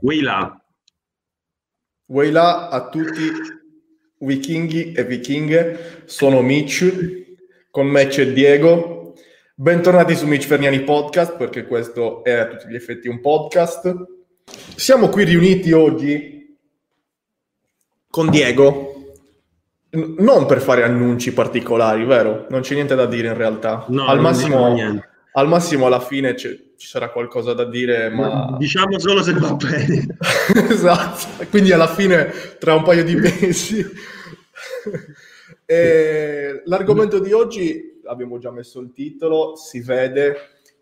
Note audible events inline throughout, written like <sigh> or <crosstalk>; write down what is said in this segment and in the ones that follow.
Weila. Weila a tutti vichinghi e vichinghe, sono Mitch, con me c'è Diego. Bentornati su Mitch Ferniani Podcast, perché questo è a tutti gli effetti un podcast. Siamo qui riuniti oggi con Diego, N- non per fare annunci particolari, vero? Non c'è niente da dire in realtà. No, al, massimo, al massimo alla fine c'è- ci sarà qualcosa da dire, ma... Diciamo solo se va bene. <laughs> esatto, quindi alla fine tra un paio di mesi. L'argomento di oggi, abbiamo già messo il titolo, si vede,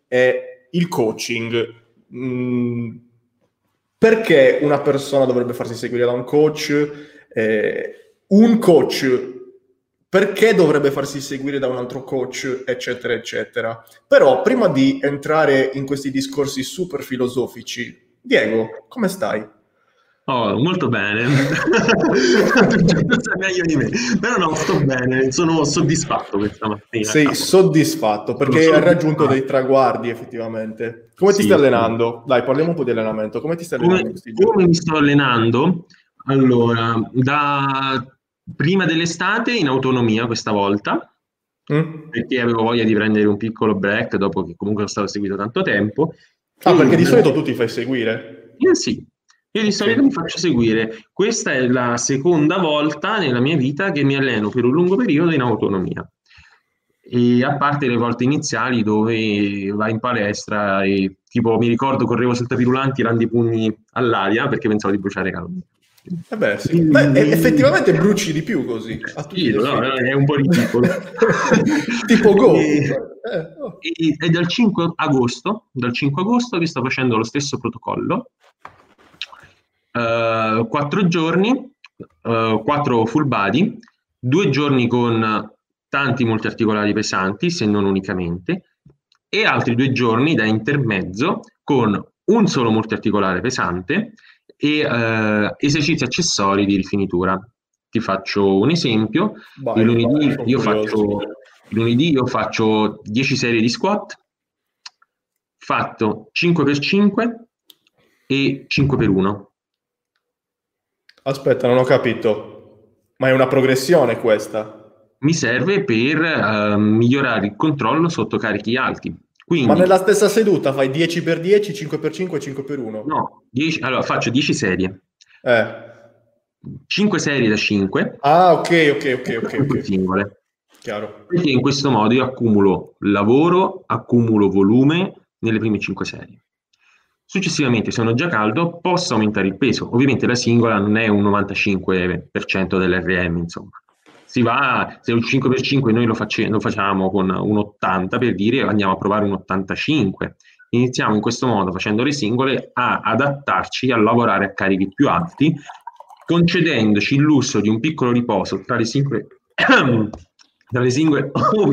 è il coaching. Mm, perché una persona dovrebbe farsi seguire da un coach? Eh, un coach perché dovrebbe farsi seguire da un altro coach, eccetera, eccetera. Però prima di entrare in questi discorsi super filosofici, Diego, come stai? Oh, molto bene. <laughs> tu sai meglio di me. Però no, sto bene, sono soddisfatto questa mattina. Sei cavolo. soddisfatto perché Sono hai raggiunto soddisfatto. dei traguardi effettivamente. Come ti Sì, stai sì. allenando? Dai, parliamo un po' di allenamento. Come ti stai allenando Come, come mi sto allenando? Allora, da prima dell'estate in autonomia questa volta, Mm? perché avevo voglia di prendere un piccolo break dopo che comunque non stavo seguito tanto tempo. Ah, perché di solito tu ti fai seguire. Io sì, io di solito mi faccio seguire. Questa è la seconda volta nella mia vita che mi alleno per un lungo periodo in autonomia. E a parte le volte iniziali dove vai in palestra e tipo mi ricordo correvo sul tapirulano tirando i pugni all'aria perché pensavo di bruciare calorie. Eh beh, sì. Beh, e- effettivamente bruci di più così. a tutti Sì, no, effetti. è un po' ridicolo. <laughs> tipo Go. E- Eh, oh. E è dal 5 agosto, dal 5 agosto che sto facendo lo stesso protocollo. Eh, quattro giorni, eh, quattro full body, due giorni con tanti multiarticolari pesanti, se non unicamente, e altri due giorni da intermezzo con un solo multiarticolare pesante e eh, esercizi accessori di rifinitura. Ti faccio un esempio. Vai, Il lunedì, sono io faccio, lunedì io faccio 10 serie di squat, fatto 5x5 e 5x1. Aspetta, non ho capito. Ma è una progressione questa? Mi serve per eh, migliorare il controllo sotto carichi alti. Quindi, Ma nella stessa seduta fai 10x10, 5x5 e 5x1? no, 10 allora faccio 10 serie, Eh. 5 serie da 5, Ah, ok, ok, ok, ok. ok. singole. Chiaro. Perché in questo modo io accumulo lavoro, accumulo volume nelle prime 5 serie. Successivamente, se sono già caldo, posso aumentare il peso. Ovviamente la singola non è un 95% dell'RM, insomma. Si va, se un 5x5 noi lo, face- lo facciamo con un 80 per dire, andiamo a provare un 85. Iniziamo in questo modo, facendo le singole, a adattarci a lavorare a carichi più alti, concedendoci il lusso di un piccolo riposo tra le singole <coughs> tra le singole <coughs> Oh,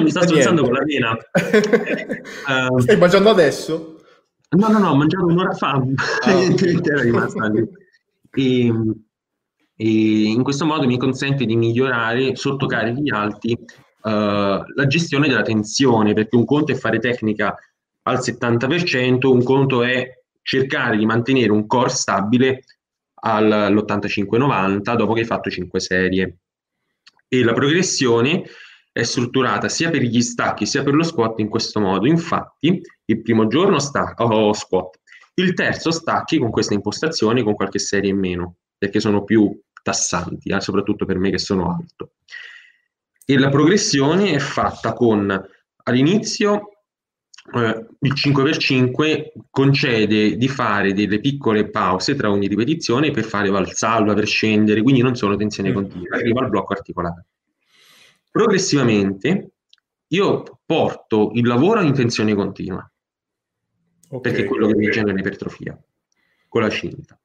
mi sta, <coughs> strozzando con la vena Eh, <laughs> Stai mangiando adesso? no no no ho mangiato un'ora fa <laughs> Ah, <laughs> rimasta lì e, e in questo modo mi consente di migliorare sotto carichi alti eh, la gestione della tensione perché un conto è fare tecnica al 70% un conto è cercare di mantenere un core stabile al- all'85-90 dopo che hai fatto 5 serie e la progressione è strutturata sia per gli stacchi sia per lo squat in questo modo. Infatti, il primo giorno sta oh, squat, il terzo stacchi con questa impostazione con qualche serie in meno, perché sono più tassanti, eh, soprattutto per me che sono alto. E la progressione è fatta con all'inizio eh, il 5x5 concede di fare delle piccole pause tra ogni ripetizione per fare valsalva, per scendere, quindi non sono tensioni Mm. continue, arriva al blocco articolare. Progressivamente io porto il lavoro in tensione continua, Ok. perché è quello che mi genera ipertrofia, con la cinta.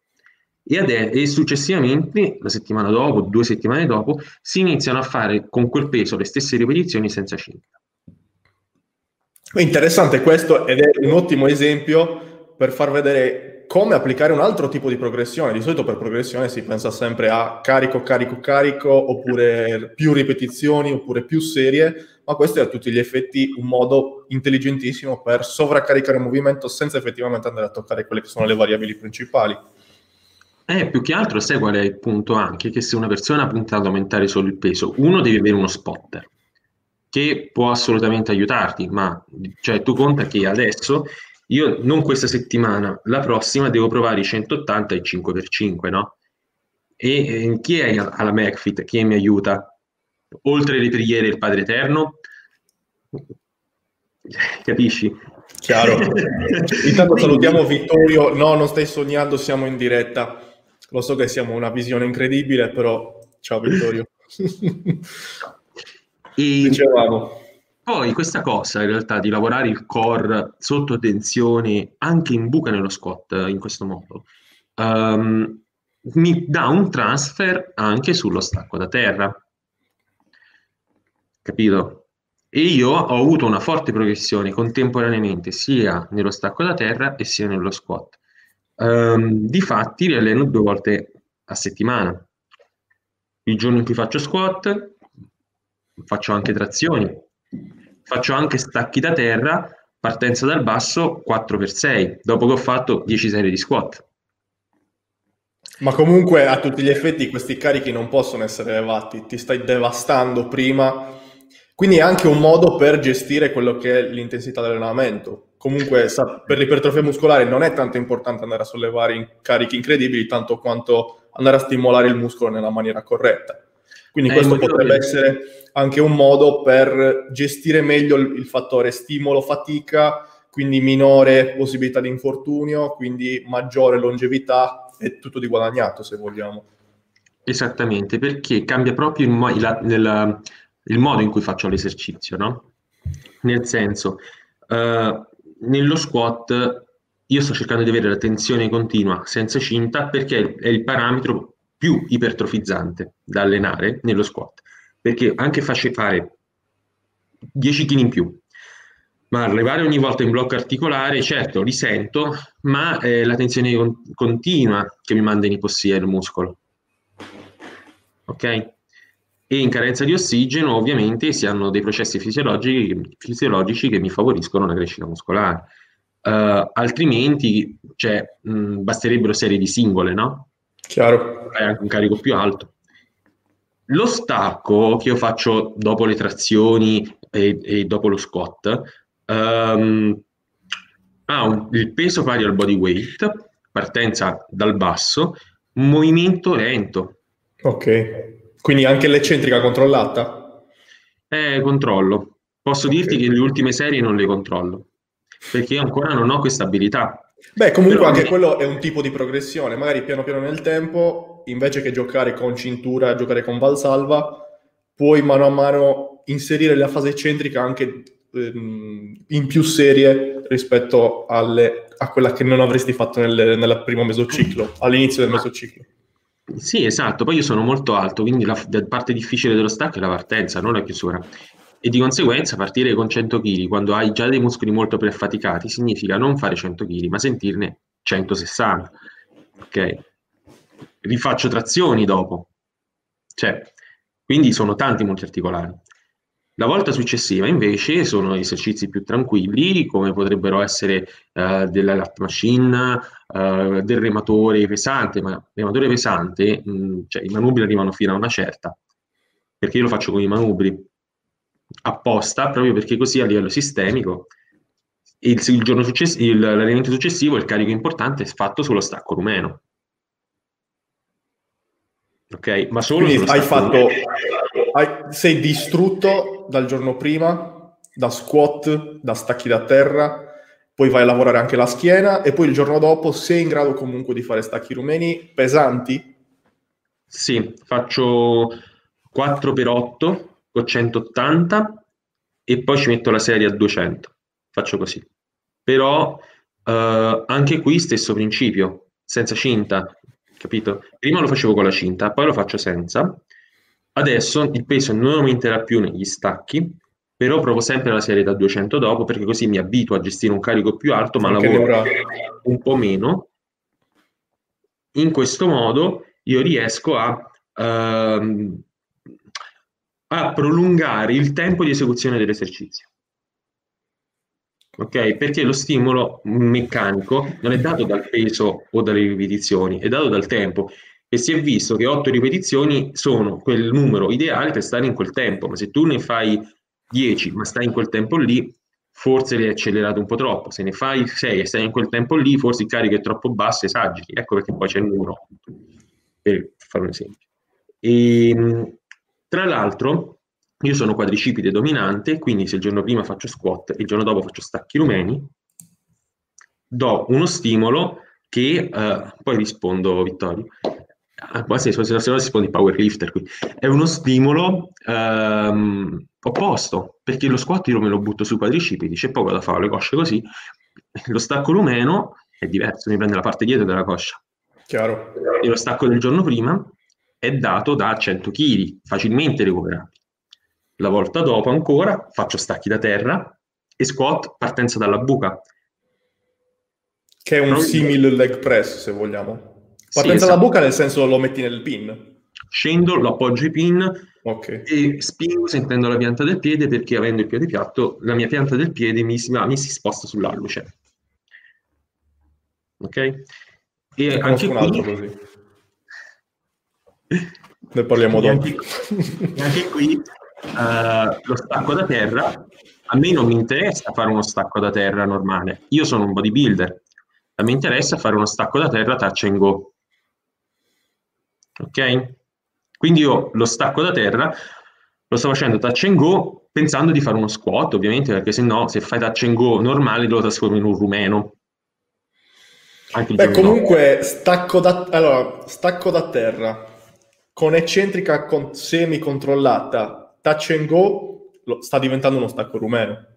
E, ade- e successivamente, la settimana dopo, due settimane dopo, si iniziano a fare con quel peso le stesse ripetizioni senza. È interessante questo ed è un ottimo esempio per far vedere come applicare un altro tipo di progressione. Di solito per progressione si pensa sempre a carico, carico, carico, oppure più ripetizioni, oppure più serie, ma questo è a tutti gli effetti un modo intelligentissimo per sovraccaricare il movimento senza effettivamente andare a toccare quelle che sono le variabili principali. Eh, più che altro sai qual è il punto anche? Che se una persona punta ad aumentare solo il peso, uno deve avere uno spotter che può assolutamente aiutarti, ma cioè, tu conta che adesso io non questa settimana, la prossima devo provare i 180 e 5x5, no? E eh, chi è alla McFit? Chi mi aiuta? Oltre le preghiere il Padre Eterno? Capisci? Chiaro. <laughs> Intanto salutiamo Vittorio. No, non stai sognando, siamo in diretta. Lo so che siamo una visione incredibile, però ciao Vittorio. <laughs> Dicevamo. Poi questa cosa in realtà di lavorare il core sotto tensione anche in buca nello squat in questo modo um, mi dà un transfer anche sullo stacco da terra. Capito? E io ho avuto una forte progressione contemporaneamente sia nello stacco da terra e sia nello squat. Um, difatti li alleno due volte a settimana. Il giorno in cui faccio squat, faccio anche trazioni, faccio anche stacchi da terra, partenza dal basso 4x6, dopo che ho fatto 10 serie di squat. Ma comunque a tutti gli effetti questi carichi non possono essere elevati, ti stai devastando prima, quindi è anche un modo per gestire quello che è l'intensità dell'allenamento comunque sa, per l'ipertrofia muscolare non è tanto importante andare a sollevare carichi incredibili tanto quanto andare a stimolare il muscolo nella maniera corretta. Quindi eh, questo potrebbe bene. essere anche un modo per gestire meglio il, il fattore stimolo-fatica, quindi minore possibilità di infortunio, quindi maggiore longevità e tutto di guadagnato se vogliamo. Esattamente, perché cambia proprio il, mo- il, il modo in cui faccio l'esercizio, no? Nel senso, uh, nello squat io sto cercando di avere la tensione continua senza cinta perché è il parametro più ipertrofizzante da allenare nello squat, perché anche faccio fare 10 kg in più, ma arrivare ogni volta in blocco articolare, certo, li sento, ma è la tensione con- continua che mi manda in ipossia il muscolo. Ok? E in carenza di ossigeno ovviamente si hanno dei processi fisiologici, fisiologici che mi favoriscono la crescita muscolare. Uh, altrimenti cioè, mh, basterebbero serie di singole, no? Chiaro. Hai anche un carico più alto. Lo stacco che io faccio dopo le trazioni e, e dopo lo squat um, ha un, il peso pari al body weight, partenza dal basso, movimento lento. Ok. Quindi anche l'eccentrica controllata? Eh, controllo. Posso okay. dirti che le ultime serie non le controllo, perché io ancora non ho questa abilità. Beh, comunque Però... anche quello è un tipo di progressione. Magari piano piano nel tempo, invece che giocare con cintura, giocare con valsalva, puoi mano a mano inserire la fase eccentrica anche ehm, in più serie rispetto alle, a quella che non avresti fatto nel, nel primo mesociclo, all'inizio del mesociclo. Sì, esatto, poi io sono molto alto, quindi la, la parte difficile dello stacco è la partenza, non la chiusura. E di conseguenza partire con 100 kg quando hai già dei muscoli molto preaffaticati significa non fare 100 kg, ma sentirne 160. Ok? Rifaccio trazioni dopo. Cioè, quindi sono tanti multiarticolari. La volta successiva invece sono esercizi più tranquilli, come potrebbero essere uh, della lat machine, uh, del rematore pesante, ma il rematore pesante, mh, cioè i manubri arrivano fino a una certa, perché io lo faccio con i manubri apposta, proprio perché così a livello sistemico il, il giorno successivo, l'allenamento successivo, il carico importante è fatto sullo stacco rumeno. Ok, ma solo Quindi hai fatto, hai, sei distrutto dal giorno prima, da squat, da stacchi da terra, poi vai a lavorare anche la schiena e poi il giorno dopo sei in grado comunque di fare stacchi rumeni pesanti? Sì, faccio 4x8 con 180 e poi ci metto la serie a 200. Faccio così. Però eh, anche qui stesso principio, senza cinta, capito? Prima lo facevo con la cinta, poi lo faccio senza. Adesso il peso non aumenterà più negli stacchi, però provo sempre la serie da 200 dopo perché così mi abituo a gestire un carico più alto, ma Anche lavoro un po' meno in questo modo io riesco a, uh, a prolungare il tempo di esecuzione dell'esercizio. Ok? Perché lo stimolo meccanico non è dato dal peso o dalle ripetizioni, è dato dal tempo. E si è visto che 8 ripetizioni sono quel numero ideale per stare in quel tempo, ma se tu ne fai 10 ma stai in quel tempo lì, forse l'hai accelerato un po' troppo. Se ne fai 6 e stai in quel tempo lì, forse il carico è troppo basso, esageri. Ecco perché poi c'è il numero, per fare un esempio. E, ehm, tra l'altro, io sono quadricipite dominante, quindi se il giorno prima faccio squat e il giorno dopo faccio stacchi rumeni, do uno stimolo che, uh, poi rispondo Vittorio, ah, se, se, se no rispondi powerlifter qui, è uno stimolo um, opposto, perché lo squat io me lo butto sui quadricipiti, c'è poco da fare, le cosce così, lo stacco rumeno è diverso, mi prende la parte dietro della coscia. Chiaro. E lo stacco del giorno prima è dato da 100 kg, facilmente recuperabili. La volta dopo ancora faccio stacchi da terra e squat partenza dalla buca. Che è un simile leg press, se vogliamo. Partenza sì, esatto. dalla buca nel senso lo metti nel pin. Scendo, lo appoggio i pin okay. e spingo sentendo la pianta del piede perché avendo il piede piatto, la mia pianta del piede mi, mi si sposta sull'alluce. Ok? E ne anche un altro qui... così. Ne parliamo dopo. Anche, anche qui uh, lo stacco da terra, a me non mi interessa fare uno stacco da terra normale, io sono un bodybuilder, a me interessa fare uno stacco da terra touch and go. Ok? Quindi io lo stacco da terra lo sto facendo touch and go pensando di fare uno squat, ovviamente, perché se no, se fai touch and go normale, lo trasformi in un rumeno. Beh, comunque, stacco da, allora, stacco da terra con eccentrica con, semi controllata touch and go lo, sta diventando uno stacco rumeno.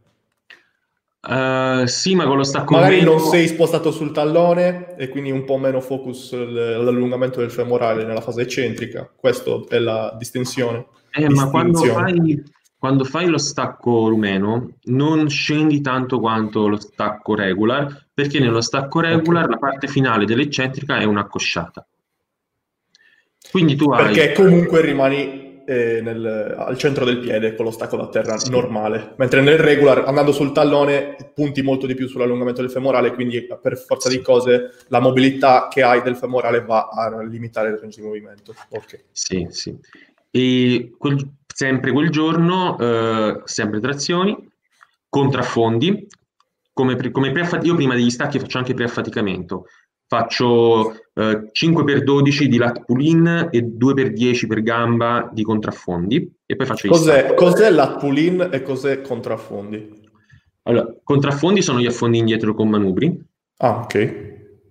Uh, sì, ma con lo stacco Magari non sei spostato sul tallone e quindi un po' meno focus all'allungamento del femorale nella fase eccentrica. Questa è la distensione. Eh, ma quando fai, quando fai lo stacco rumeno non scendi tanto quanto lo stacco regular, perché nello stacco regular okay. la parte finale dell'eccentrica è una cosciata. Quindi tu hai... Perché comunque rimani nel, al centro del piede con lo stacco da terra sì. normale, mentre nel regular andando sul tallone punti molto di più sull'allungamento del femorale, quindi per forza di cose la mobilità che hai del femorale va a limitare il range di movimento. Okay. Sì, sì. E quel, sempre quel giorno, eh, sempre trazioni, contraffondi, come, come pre- io prima degli stacchi faccio anche preaffaticamento, faccio eh, 5x12 di lat pull-in e 2x10 per gamba di contraffondi e poi faccio cos'è, cos'è lat pull-in e cos'è contraffondi? Allora, contraffondi sono gli affondi indietro con manubri. Ah, ok.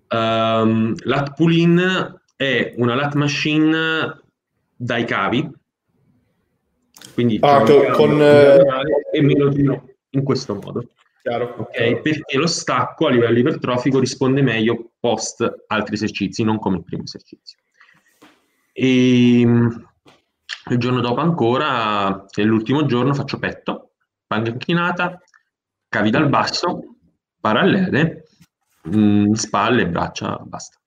Um, lat pull-in è una lat machine dai cavi, quindi ah, con, con eh... e me lo tiro in questo modo. Chiaro. Ok, perché lo stacco a livello ipertrofico risponde meglio post altri esercizi, non come il primo esercizio. E ehm, il giorno dopo ancora, che è l'ultimo giorno, faccio petto, panca inclinata, cavi dal basso, parallele, mh, mm, spalle, braccia, basta.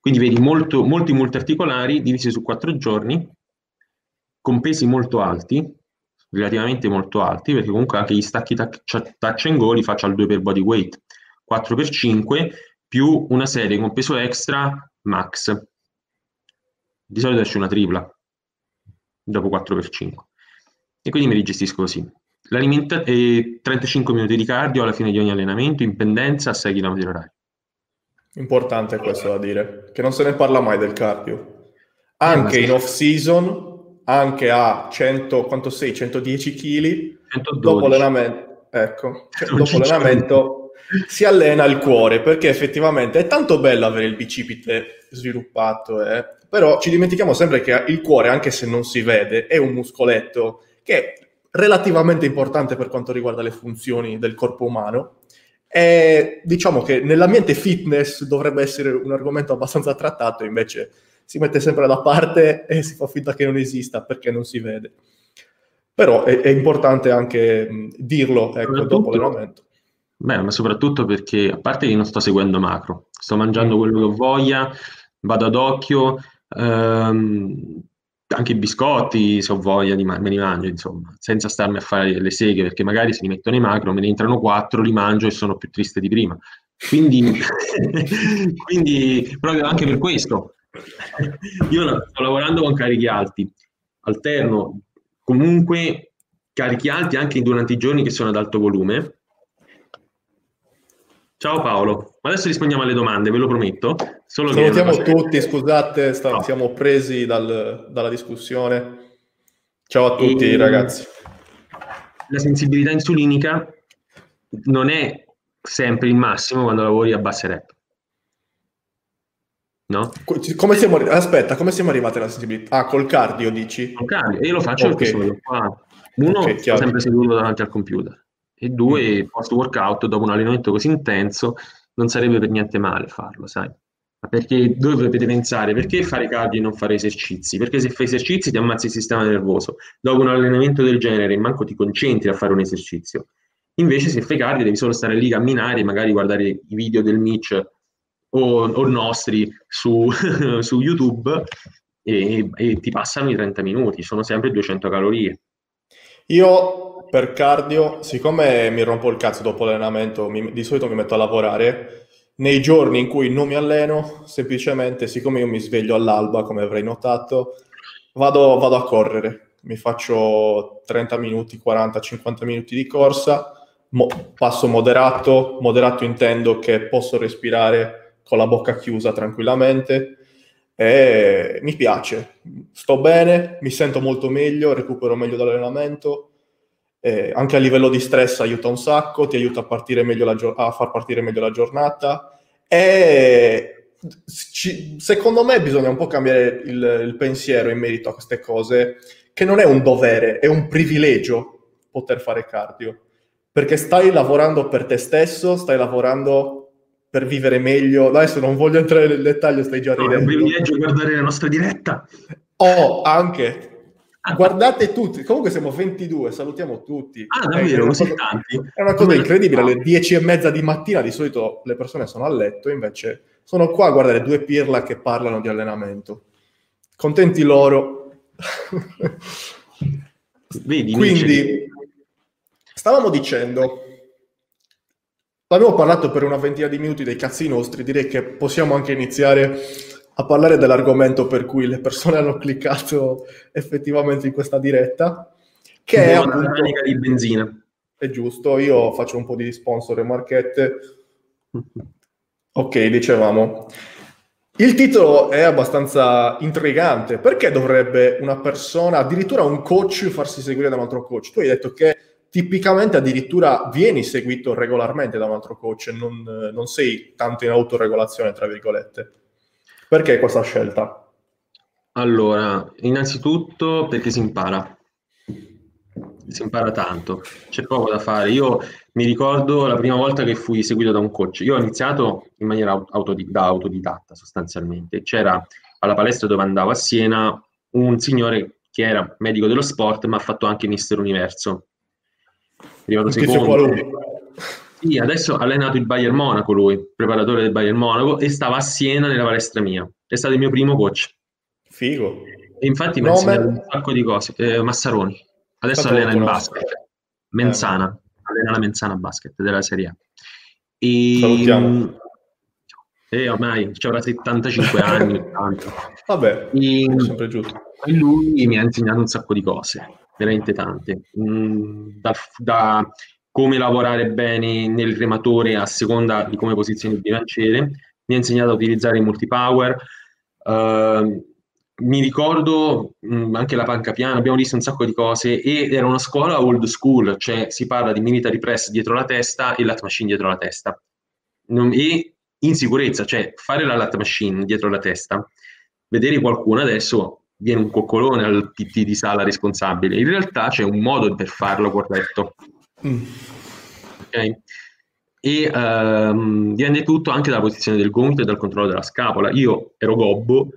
Quindi vedi molto, molti multiarticolari divisi su quattro giorni, con pesi molto alti, relativamente molto alti, perché comunque anche gli stacchi touch, touch and go li faccio al 2 per body weight, 4x5 più una serie con peso extra max. Di solito esce una tripla dopo 4x5. E quindi mi rigestisco così. L'alimenta- eh, 35 minuti di cardio alla fine di ogni allenamento in pendenza a 6 km orari. Importante questo da dire, che non se ne parla mai del cardio. Anche eh, in off season anche a 100, quanto sei, 110 kg, 112. dopo allenamento, ecco, cioè, dopo allenamento si allena il cuore, perché effettivamente è tanto bello avere il bicipite sviluppato, eh? però ci dimentichiamo sempre che il cuore, anche se non si vede, è un muscoletto che è relativamente importante per quanto riguarda le funzioni del corpo umano. E diciamo che nell'ambiente fitness dovrebbe essere un argomento abbastanza trattato, invece si mette sempre da parte e si fa finta che non esista perché non si vede. Però è, è importante anche mh, dirlo ecco, dopo l'allenamento. Beh, ma soprattutto perché, a parte che non sto seguendo macro, sto mangiando mm. quello che ho voglia, vado ad occhio, ehm, anche i biscotti, se ho voglia, di me li mangio, insomma, senza starmi a fare le seghe, perché magari se li metto nei macro, me ne entrano quattro, li mangio e sono più triste di prima. Quindi, <laughs> <laughs> quindi proprio anche per questo, io sto lavorando con carichi alti, alterno comunque carichi alti anche durante i giorni che sono ad alto volume. Ciao Paolo, adesso rispondiamo alle domande, ve lo prometto. Solo Salutiamo tutti, scusate, sta, no. siamo presi dal, dalla discussione. Ciao a tutti e ragazzi. La sensibilità insulinica non è sempre il massimo quando lavori a basse rep. No? Come siamo, aspetta, come siamo arrivati alla sensibilità? Ah, col cardio dici? Col cardio, io lo faccio okay. perché sono qua. Uno, okay, sto sempre seduto davanti al computer. E due, mm. post workout, dopo un allenamento così intenso, non sarebbe per niente male farlo, sai? Perché dove dovete pensare? Perché fare cardio e non fare esercizi? Perché se fai esercizi ti ammazzi il sistema nervoso. Dopo un allenamento del genere, manco ti concentri a fare un esercizio. Invece, se fai cardio, devi solo stare lì, camminare, magari guardare i video del Mitch o, o nostri su, <laughs> su YouTube e, e, ti passano i 30 minuti, sono sempre 200 calorie. Io per cardio, siccome mi rompo il cazzo dopo l'allenamento, mi, di solito mi metto a lavorare, nei giorni in cui non mi alleno, semplicemente, siccome io mi sveglio all'alba, come avrei notato, vado, vado a correre. Mi faccio 30 minuti, 40, 50 minuti di corsa, mo- passo moderato, moderato intendo che posso respirare con la bocca chiusa tranquillamente. E mi piace, sto bene, mi sento molto meglio, recupero meglio dall'allenamento, eh, anche a livello di stress aiuta un sacco, ti aiuta a, gio- a far partire meglio la giornata. E ci, secondo me bisogna un po' cambiare il, il pensiero in merito a queste cose, che non è un dovere, è un privilegio poter fare cardio, perché stai lavorando per te stesso, stai lavorando per vivere meglio. Adesso non voglio entrare nel dettaglio, stai già ridendo. è un privilegio guardare la nostra diretta. Oh, anche. Guardate tutti, comunque siamo 22, salutiamo tutti. Ah, davvero, così cosa, tanti? È una cosa incredibile, alle 10 e mezza di mattina di solito le persone sono a letto, invece sono qua a guardare due pirla che parlano di allenamento. Contenti loro. Vedi, Quindi, stavamo dicendo, Abbiamo parlato per una ventina di minuti dei cazzi nostri, direi che possiamo anche iniziare a parlare dell'argomento per cui le persone <laughs> hanno cliccato effettivamente in questa diretta, che è appunto... di benzina. È giusto, io faccio un po' di sponsor e marchette. Ok, dicevamo. Il titolo è abbastanza intrigante. Perché dovrebbe una persona, addirittura un coach, farsi seguire da un altro coach? Tu hai detto che tipicamente addirittura vieni seguito regolarmente da un altro coach e non, non sei tanto in autoregolazione, tra virgolette. Perché questa scelta? Allora, innanzitutto perché si impara. Si impara tanto, c'è poco da fare. Io mi ricordo la prima volta che fui seguito da un coach. Io ho iniziato in maniera autodid- da autodidatta sostanzialmente. C'era alla palestra dove andavo a Siena un signore che era medico dello sport, ma ha fatto anche Mister Universo arrivato secondo. Sì, adesso ha allenato il Bayern Monaco lui, preparatore del Bayern Monaco, e stava a Siena nella palestra mia. È stato il mio primo coach. Figo. E infatti mi ha insegnato un sacco di cose. Eh, Massaroni. Adesso Stato allena in basket. Menzana. Eh. Allena la Menzana Basket della Serie A. E... Salutiamo. E ormai ci avrà 75 anni. <laughs> Vabbè, e... sempre giusto. E lui mi ha insegnato un sacco di cose veramente tante, mm, da, da, come lavorare bene nel rematore a seconda di come posizioni il bilanciere, mi ha insegnato a utilizzare i multipower, uh, mi ricordo mh, mm, anche la panca piana, abbiamo visto un sacco di cose ed era una scuola old school, cioè si parla di military press dietro la testa e lat machine dietro la testa. E in sicurezza, cioè fare la lat machine dietro la testa, vedere qualcuno adesso viene un coccolone al PT di sala responsabile. In realtà c'è un modo per farlo corretto. Mm. Ok? E um, dipende tutto anche dalla posizione del gomito e dal controllo della scapola. Io ero gobbo,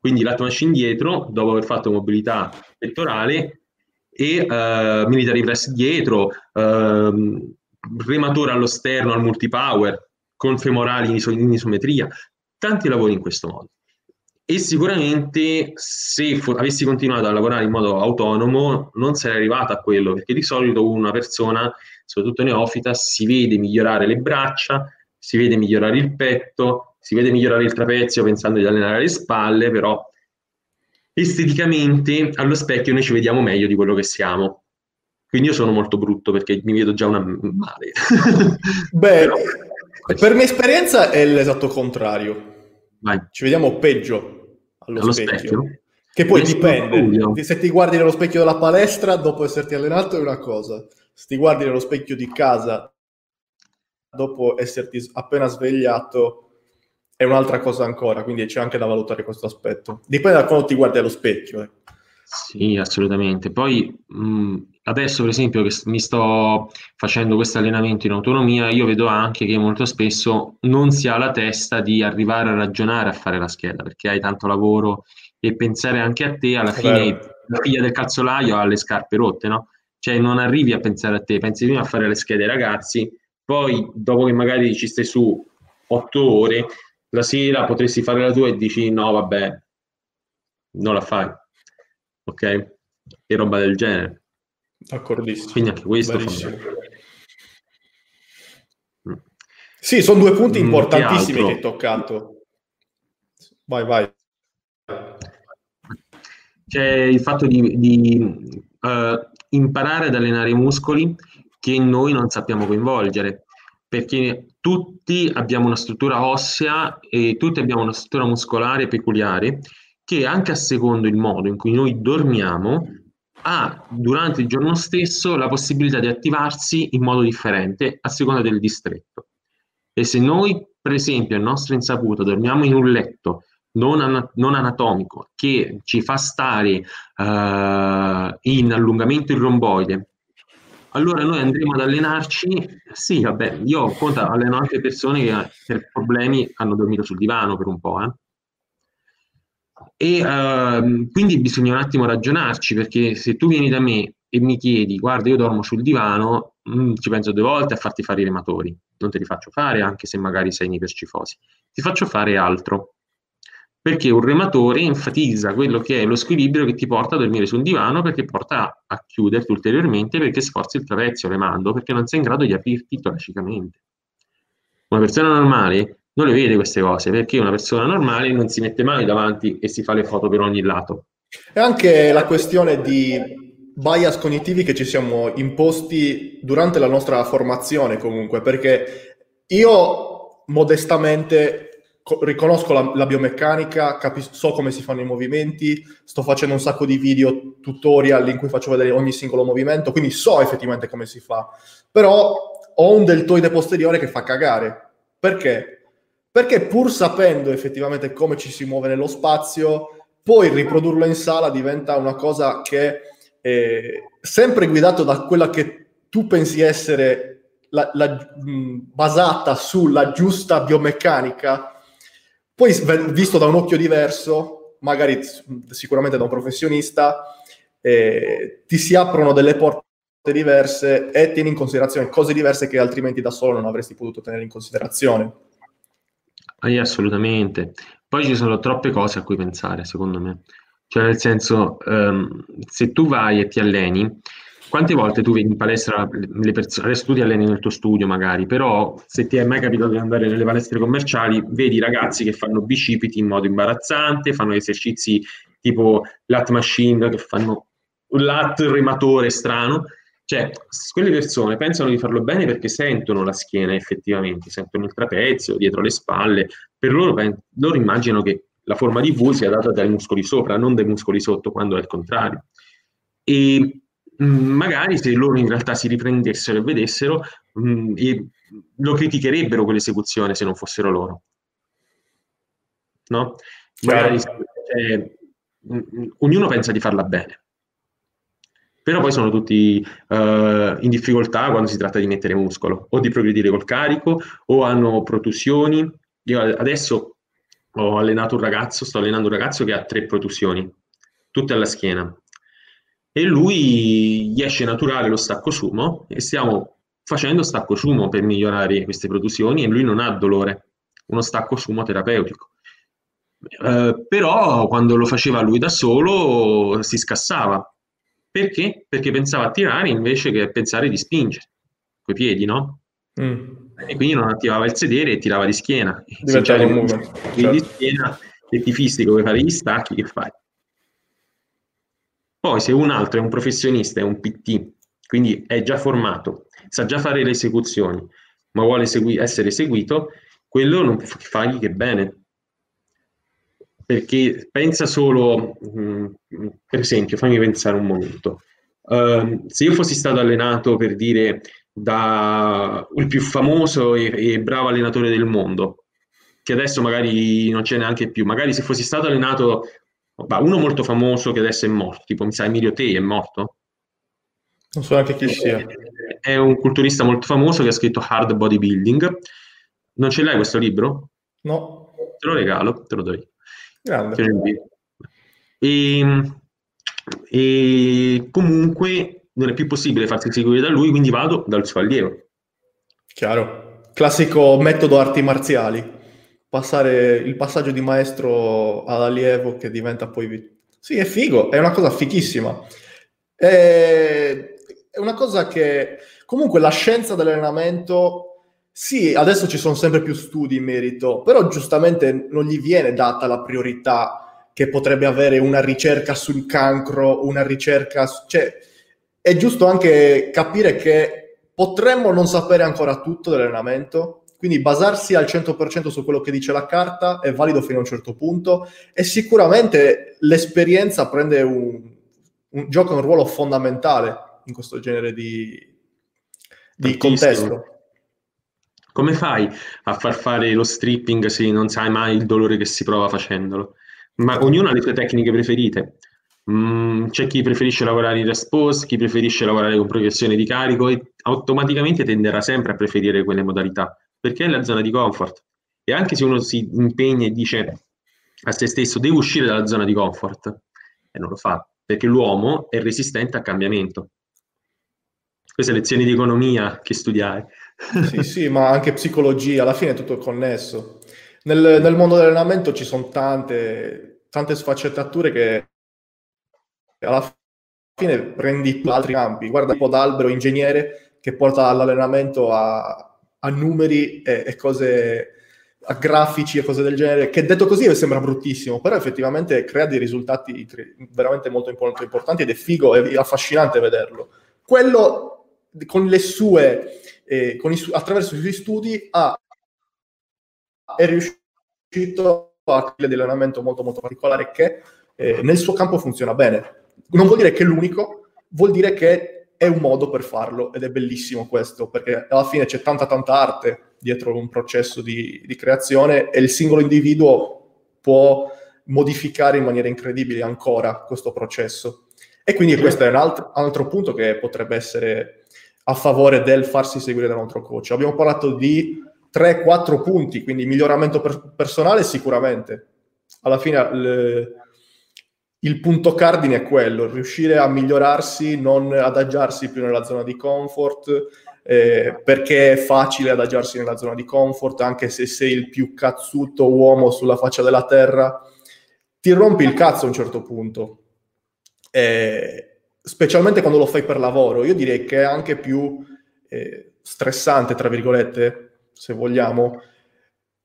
quindi lato masci indietro, dopo aver fatto mobilità pettorale e uh, military press dietro, uh, rematore allo sterno al multipower, con femorali in, iso- in isometria, tanti lavori in questo modo. E sicuramente se fo- avessi continuato a lavorare in modo autonomo non sarei arrivato a quello, perché di solito una persona, soprattutto neofita, si vede migliorare le braccia, si vede migliorare il petto, si vede migliorare il trapezio pensando di allenare le spalle, però esteticamente allo specchio noi ci vediamo meglio di quello che siamo. Quindi io sono molto brutto perché mi vedo già una male. <laughs> Beh, Però, per mia esperienza è l'esatto contrario. Vai. Ci vediamo peggio allo, allo specchio. specchio. Che poi Questo dipende. Se ti guardi nello specchio della palestra dopo esserti allenato è una cosa. Se ti guardi nello specchio di casa dopo esserti appena svegliato è un'altra cosa ancora, quindi c'è anche da valutare questo aspetto. Dipende da quando ti guardi allo specchio. Eh. Sì, assolutamente. Poi mh, adesso, per esempio, che mi sto facendo questo allenamento in autonomia, io vedo anche che molto spesso non si ha la testa di arrivare a ragionare a fare la scheda, perché hai tanto lavoro e pensare anche a te, alla fine la figlia del calzolaio ha le scarpe rotte, no? Cioè non arrivi a pensare a te, pensi prima a fare le schede ai ragazzi, poi dopo che magari ci stai su otto ore, la sera potresti fare la tua e dici no, vabbè, non la fai. Ok? E roba del genere. D'accordissimo. Quindi anche questo mm. Sì, sono due punti importantissimi che, che hai toccato. Vai, vai. C'è il fatto di, di uh, imparare ad allenare i muscoli che noi non sappiamo coinvolgere perché tutti abbiamo una struttura ossea e tutti abbiamo una struttura muscolare peculiare che anche a secondo il modo in cui noi dormiamo ha durante il giorno stesso la possibilità di attivarsi in modo differente a seconda del distretto. E se noi, per esempio, a nostra insaputa dormiamo in un letto non, an- non anatomico che ci fa stare uh, in allungamento il romboide allora noi andremo ad allenarci, sì, vabbè, io conto, alleno anche persone che per problemi hanno dormito sul divano per un po', eh. E uh, quindi bisogna un attimo ragionarci, perché se tu vieni da me e mi chiedi, guarda, io dormo sul divano, mh, mm, ci penso due volte a farti fare i rematori. Non te li faccio fare, anche se magari sei in ipercifosi. Ti faccio fare altro perché un rematore enfatizza quello che è lo squilibrio che ti porta a dormire su un divano perché porta a chiuderti ulteriormente perché sforzi il trapezio remando perché non sei in grado di aprirti toracicamente. Una persona normale non le vede queste cose perché una persona normale non si mette mai davanti e si fa le foto per ogni lato. E anche la questione di bias cognitivi che ci siamo imposti durante la nostra formazione comunque perché io modestamente riconosco la, la biomeccanica, capis- so come si fanno i movimenti, sto facendo un sacco di video tutorial in cui faccio vedere ogni singolo movimento, quindi so effettivamente come si fa. Però ho un deltoide posteriore che fa cagare. Perché? Perché pur sapendo effettivamente come ci si muove nello spazio, poi riprodurlo in sala diventa una cosa che è sempre guidato da quella che tu pensi essere la, la, mh, basata sulla giusta biomeccanica poi, visto da un occhio diverso, magari sicuramente da un professionista, eh, ti si aprono delle porte diverse e tieni in considerazione cose diverse che altrimenti da solo non avresti potuto tenere in considerazione. Eh, assolutamente. Poi ci sono troppe cose a cui pensare, secondo me. Cioè, nel senso, um, se tu vai e ti alleni, quante volte tu vedi in palestra le persone, adesso tu ti alleni nel tuo studio magari, però se ti è mai capitato di andare nelle palestre commerciali, vedi ragazzi che fanno bicipiti in modo imbarazzante, fanno esercizi tipo lat machine, che fanno un lat rematore strano, cioè quelle persone pensano di farlo bene perché sentono la schiena effettivamente, sentono il trapezio dietro le spalle, per loro, loro immaginano che la forma di V sia data dai muscoli sopra, non dai muscoli sotto, quando è il contrario. E Mm, magari se loro in realtà si riprendessero e vedessero, mh, mm, e lo criticherebbero quell'esecuzione se non fossero loro. No? Magari cioè, mh, mm, ognuno pensa di farla bene, però poi sono tutti uh, in difficoltà quando si tratta di mettere muscolo o di progredire col carico o hanno protusioni. Io adesso ho allenato un ragazzo, sto allenando un ragazzo che ha tre protusioni, tutte alla schiena e lui gli esce naturale lo stacco sumo e stiamo facendo stacco sumo per migliorare queste protusioni e lui non ha dolore, uno stacco sumo terapeutico. Eh, però quando lo faceva lui da solo si scassava. Perché? Perché pensava a tirare invece che a pensare di spingere, coi piedi, no? Mm. E quindi non attivava il sedere e tirava di schiena. <laughs> Diventava un movimento. Certo. di schiena e ti fissi come fare gli stacchi, che fai? Poi se un altro è un professionista, è un PT, quindi è già formato, sa già fare le esecuzioni, ma vuole segui- essere seguito, quello non fagli che bene. Perché pensa solo, mh, mm, per esempio, fammi pensare un momento. Uh, se io fossi stato allenato per dire da il più famoso e, e, bravo allenatore del mondo, che adesso magari non c'è neanche più, magari se fossi stato allenato da uno molto famoso che adesso è morto, tipo mi sa Emilio Tei è morto? Non so neanche chi sia. È un culturista molto famoso che ha scritto Hard Bodybuilding. Non ce l'hai questo libro? No. Te lo regalo, te lo do io. Grande. E, e comunque non è più possibile farsi seguire da lui, quindi vado dal suo allievo. Chiaro. Classico metodo arti marziali. Passare il passaggio di maestro all'allievo che diventa poi... Sì, è figo, è una cosa fighissima. È, è una cosa che comunque la scienza dell'allenamento sì, adesso ci sono sempre più studi in merito, però giustamente non gli viene data la priorità che potrebbe avere una ricerca sul cancro, una ricerca... Cioè, è giusto anche capire che potremmo non sapere ancora tutto dell'allenamento, quindi basarsi al 100% su quello che dice la carta è valido fino a un certo punto e sicuramente l'esperienza prende un, un gioca un ruolo fondamentale in questo genere di, di contesto. Come fai a far fare lo stripping se non sai mai il dolore che si prova facendolo? Ma ognuno ha le sue tecniche preferite. Mm, c'è chi preferisce lavorare in respose, chi preferisce lavorare con progressione di carico e automaticamente tenderà sempre a preferire quelle modalità perché è la zona di comfort. E anche se uno si impegna e dice a se stesso devo uscire dalla zona di comfort, e non lo fa, perché l'uomo è resistente al cambiamento. Queste lezioni di economia che studiare. Sì, sì, ma anche psicologia, alla fine è tutto connesso. Nel, nel mondo dell'allenamento ci sono tante, tante sfaccettature che alla fine prendi altri campi. Guarda un po' d'albero ingegnere che porta l'allenamento a, a numeri e, e, cose, a grafici e cose del genere, che detto così sembra bruttissimo, però effettivamente crea dei risultati veramente molto importanti ed è figo e affascinante vederlo. Quello con le sue eh, i, attraverso i suoi studi ha, è riuscito a creare allenamento molto molto particolare che eh, nel suo campo funziona bene. Non vuol dire che è l'unico, vuol dire che è un modo per farlo ed è bellissimo questo, perché alla fine c'è tanta tanta arte dietro un processo di, di creazione e il singolo individuo può modificare in maniera incredibile ancora questo processo. E quindi questo è un altro, un altro punto che potrebbe essere a favore del farsi seguire da un altro coach. Abbiamo parlato di 3-4 punti, quindi miglioramento per- personale sicuramente. Alla fine le, il punto cardine è quello, riuscire a migliorarsi, non adagiarsi più nella zona di comfort, eh, perché è facile adagiarsi nella zona di comfort, anche se sei il più cazzuto uomo sulla faccia della terra, ti rompi il cazzo a un certo punto. Eh, specialmente quando lo fai per lavoro, io direi che è anche più eh, stressante, tra virgolette, se vogliamo,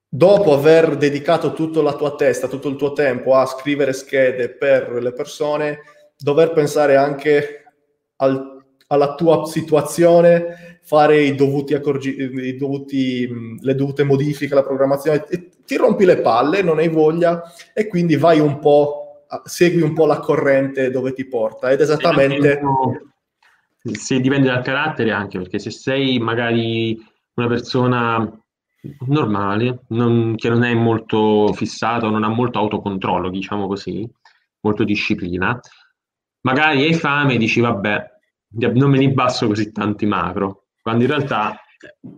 dopo aver dedicato tutta la tua testa, tutto il tuo tempo a scrivere schede per le persone, dover pensare anche al, alla tua situazione, fare i dovuti accorgi- i dovuti, le dovute modifiche alla programmazione, ti rompi le palle, non hai voglia e quindi vai un po' segui un po' la corrente dove ti porta ed esattamente... Se dipende dal carattere anche, perché se sei magari una persona normale, non, che non è molto fissato, non ha molto autocontrollo, diciamo così, molto disciplina, magari hai fame e dici vabbè, non me ne basso così tanti macro, quando in realtà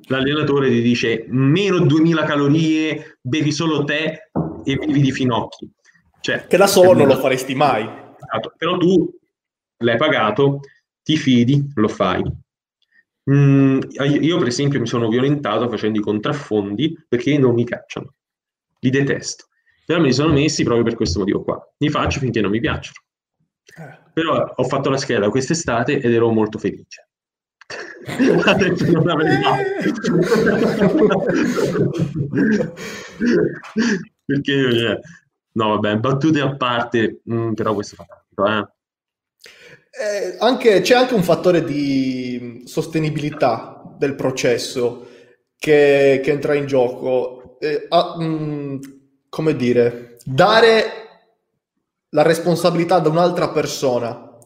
l'allenatore ti dice meno 2000 calorie, bevi solo tè e vivi di finocchi. Cioè, che da solo non lo faresti mai. Esatto. Però tu l'hai pagato, ti fidi, lo fai. Mm, io, per esempio, mi sono violentato facendo i contraffondi perché non mi cacciano. Li detesto. Però me li sono messi proprio per questo motivo qua. Li faccio finché non mi piacciono. Eh. Però ho fatto la scheda quest'estate ed ero molto felice. non avrei <laughs> Perché, cioè, no, vabbè, battute a parte, mh, mm, però questo fa tanto, eh. Eh, anche, c'è anche un fattore di sostenibilità del processo che, che entra in gioco. Eh, a, mh, mm, come dire, dare la responsabilità ad un'altra persona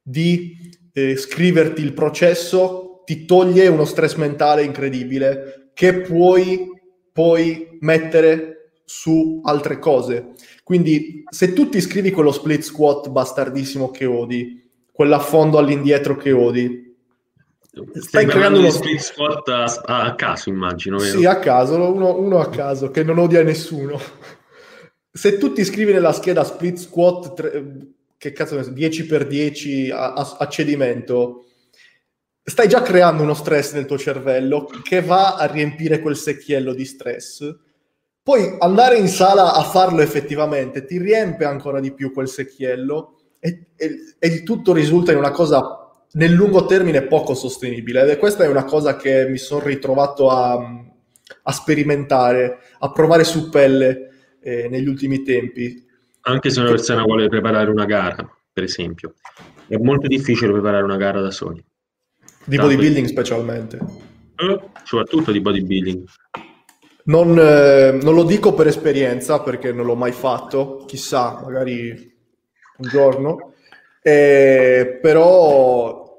di eh, scriverti il processo ti toglie uno stress mentale incredibile che puoi poi mettere su altre cose. Quindi se tu ti scrivi quello split squat bastardissimo che odi, quell'affondo all'indietro che odi. Stai creando uno split squat a, a, caso, immagino. Vero? Sì, a caso, uno, uno, a caso, che non odia nessuno. <laughs> Se tu ti scrivi nella scheda split squat, tre, che cazzo ne so, 10x10 a, a, a cedimento, stai già creando uno stress nel tuo cervello che va a riempire quel secchiello di stress. Poi andare in sala a farlo effettivamente ti riempie ancora di più quel secchiello e, e, e il tutto risulta in una cosa nel lungo termine poco sostenibile. E questa è una cosa che mi sono ritrovato a, a sperimentare, a provare su pelle eh, negli ultimi tempi. Anche se una persona vuole preparare una gara, per esempio, è molto difficile preparare una gara da soli. Di Tanto bodybuilding specialmente. Eh, soprattutto di bodybuilding. Non, eh, non, lo dico per esperienza perché non l'ho mai fatto, chissà, magari un giorno, eh, però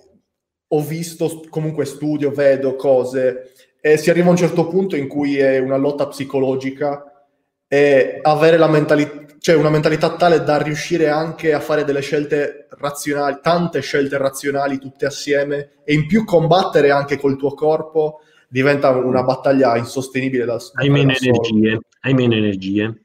ho visto, comunque studio, vedo cose. E si arriva a un certo punto in cui è una lotta psicologica e avere la mentalità, cioè una mentalità tale da riuscire anche a fare delle scelte razionali, tante scelte razionali tutte assieme e in più combattere anche col tuo corpo diventa una battaglia insostenibile da, hai meno energie, hai meno energie,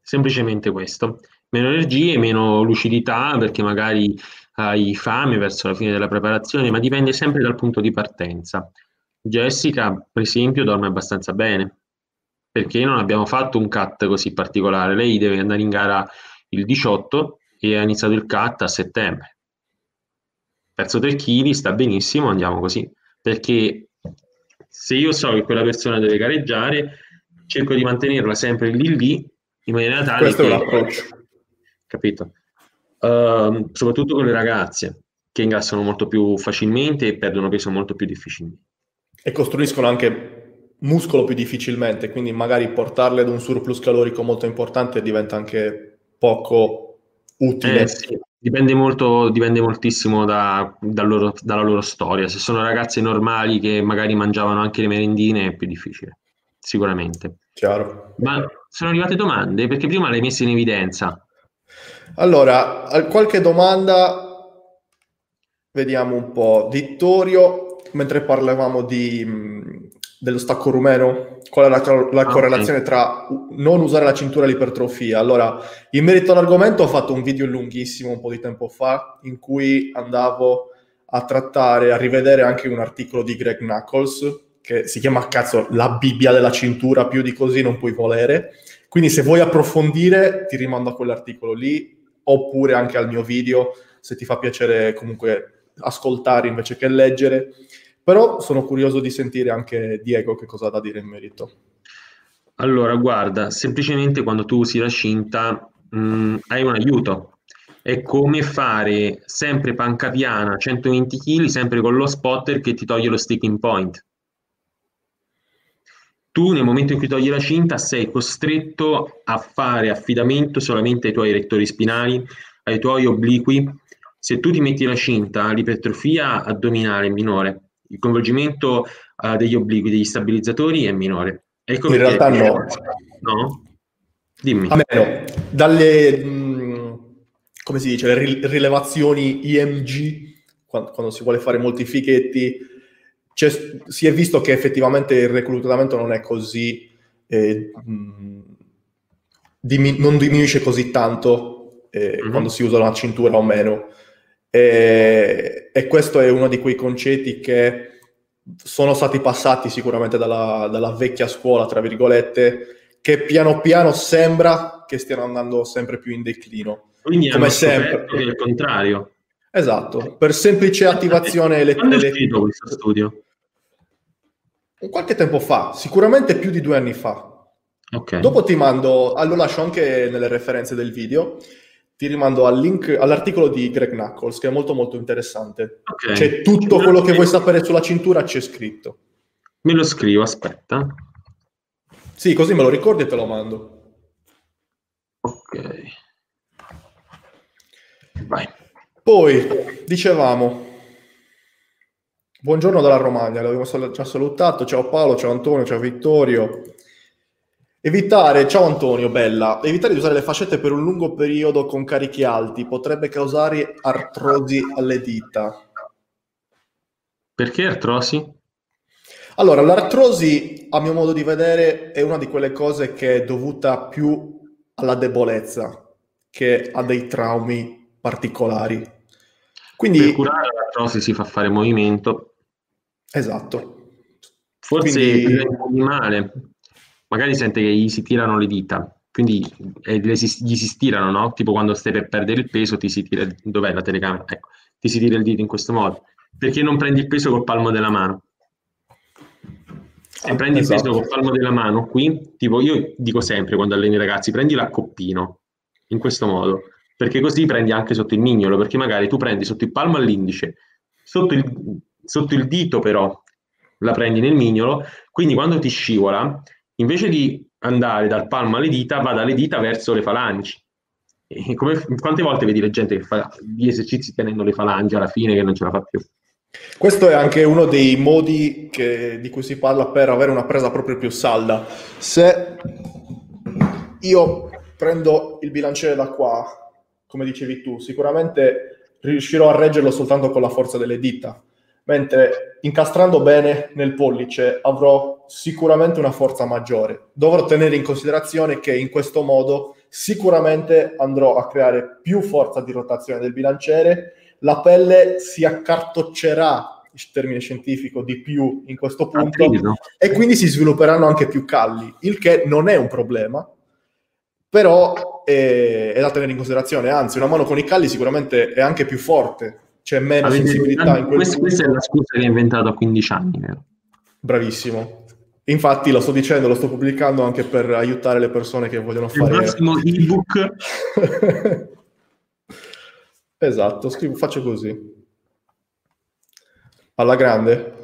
semplicemente questo meno energie, meno lucidità perché magari hai fame verso la fine della preparazione, ma dipende sempre dal punto di partenza. Jessica, per esempio, dorme abbastanza bene perché non abbiamo fatto un cut così particolare. Lei deve andare in gara il 18 e ha iniziato il cut a settembre. Perso 3 kg, sta benissimo, andiamo così. Perché se io so che quella persona deve gareggiare, cerco di mantenerla sempre lì lì in maniera tale Questo che... è l'approccio capito? Uh, soprattutto con le ragazze che ingrassano molto più facilmente e perdono peso molto più difficilmente. E costruiscono anche muscolo più difficilmente, quindi magari portarle ad un surplus calorico molto importante diventa anche poco utile. Eh, sì. Dipende, molto, dipende moltissimo da, da loro, dalla loro storia. Se sono ragazze normali che magari mangiavano anche le merendine è più difficile, sicuramente. Chiaro. Ma sono arrivate domande? Perché prima le hai messe in evidenza. Allora, qualche domanda, vediamo un po'. Vittorio, mentre parlavamo di, mh, dello stacco rumeno, qual è la, la ah, correlazione tra non usare la cintura e l'ipertrofia? Allora, in merito all'argomento ho fatto un video lunghissimo un po' di tempo fa in cui andavo a trattare, a rivedere anche un articolo di Greg Knuckles che si chiama cazzo la Bibbia della cintura, più di così non puoi volere. Quindi se vuoi approfondire ti rimando a quell'articolo lì, oppure anche al mio video, se ti fa piacere comunque ascoltare invece che leggere. Però sono curioso di sentire anche Diego che cosa ha da dire in merito. Allora, guarda, semplicemente quando tu usi la cinta mh, mm, hai un aiuto. È come fare sempre panca piana, 120 kg, sempre con lo spotter che ti toglie lo sticking point tu nel momento in cui togli la cinta sei costretto a fare affidamento solamente ai tuoi rettori spinali, ai tuoi obliqui. Se tu ti metti la cinta, l'ipertrofia addominale minore, il coinvolgimento uh, degli obliqui, degli stabilizzatori è minore. Ecco in realtà no. No? Dimmi. A meno, dalle, mh, come si dice, le rilevazioni IMG, quando, quando si vuole fare molti fichetti, si è visto che effettivamente il reclutamento non è così, eh, diminu- non diminuisce così tanto eh, mm-hmm. quando si usa la cintura o meno. E, e, questo è uno di quei concetti che sono stati passati sicuramente dalla, dalla vecchia scuola, tra virgolette, che piano piano sembra che stiano andando sempre più in declino. Quindi come sempre è il contrario. Esatto, per semplice attivazione elettrica. Quando è uscito questo studio? Qualche tempo fa, sicuramente più di due anni fa. Okay. Dopo ti mando, ah, lo lascio anche nelle referenze del video, ti rimando al link, all'articolo di Greg Knuckles che è molto molto interessante. Okay. C'è tutto quello che vuoi sapere sulla cintura, c'è scritto. Me lo scrivo, aspetta. Sì, così me lo ricordi e te lo mando. Ok. Vai. Poi, dicevamo, buongiorno dalla Romagna, l'abbiamo già salutato, ciao Paolo, ciao Antonio, ciao Vittorio. Evitare, ciao Antonio, bella, evitare di usare le fascette per un lungo periodo con carichi alti potrebbe causare artrosi alle dita. Perché artrosi? Allora, l'artrosi, a mio modo di vedere, è una di quelle cose che è dovuta più alla debolezza che a dei traumi particolari. Quindi, per curare l'artrosi si fa fare movimento. Esatto. Forse Quindi... è un animale magari sente che gli si tirano le dita, quindi eh, gli si stirano, no? Tipo quando stai per perdere il peso, ti si tira, dov'è la telecamera? Ecco, ti si tira il dito in questo modo. Perché non prendi il peso col palmo della mano? Se prendi esatto. il peso col palmo della mano, qui, tipo io dico sempre quando alleno i ragazzi, prendi l'accoppino, in questo modo, perché così prendi anche sotto il mignolo, perché magari tu prendi sotto il palmo all'indice, sotto il, sotto il dito però la prendi nel mignolo, quindi quando ti scivola, invece di andare dal palmo alle dita, va dalle dita verso le falangi. Come, quante volte vedi la gente che fa gli esercizi tenendo le falangi alla fine che non ce la fa più? Questo è anche uno dei modi che, di cui si parla per avere una presa proprio più salda. Se io prendo il bilanciere da qua, come dicevi tu, sicuramente riuscirò a reggerlo soltanto con la forza delle dita mentre incastrando bene nel pollice avrò sicuramente una forza maggiore. Dovrò tenere in considerazione che in questo modo sicuramente andrò a creare più forza di rotazione del bilanciere, la pelle si accartoccerà il termine scientifico di più in questo punto e quindi si svilupperanno anche più calli, il che non è un problema, però è, è da tenere in considerazione, anzi una mano con i calli sicuramente è anche più forte c'è meno Avete sensibilità in quel questa, questa è la scusa che hai inventato a 15 anni, vero? Bravissimo. Infatti lo sto dicendo, lo sto pubblicando anche per aiutare le persone che vogliono fare... Il massimo ebook. <laughs> esatto, scrivo, faccio così. Alla grande.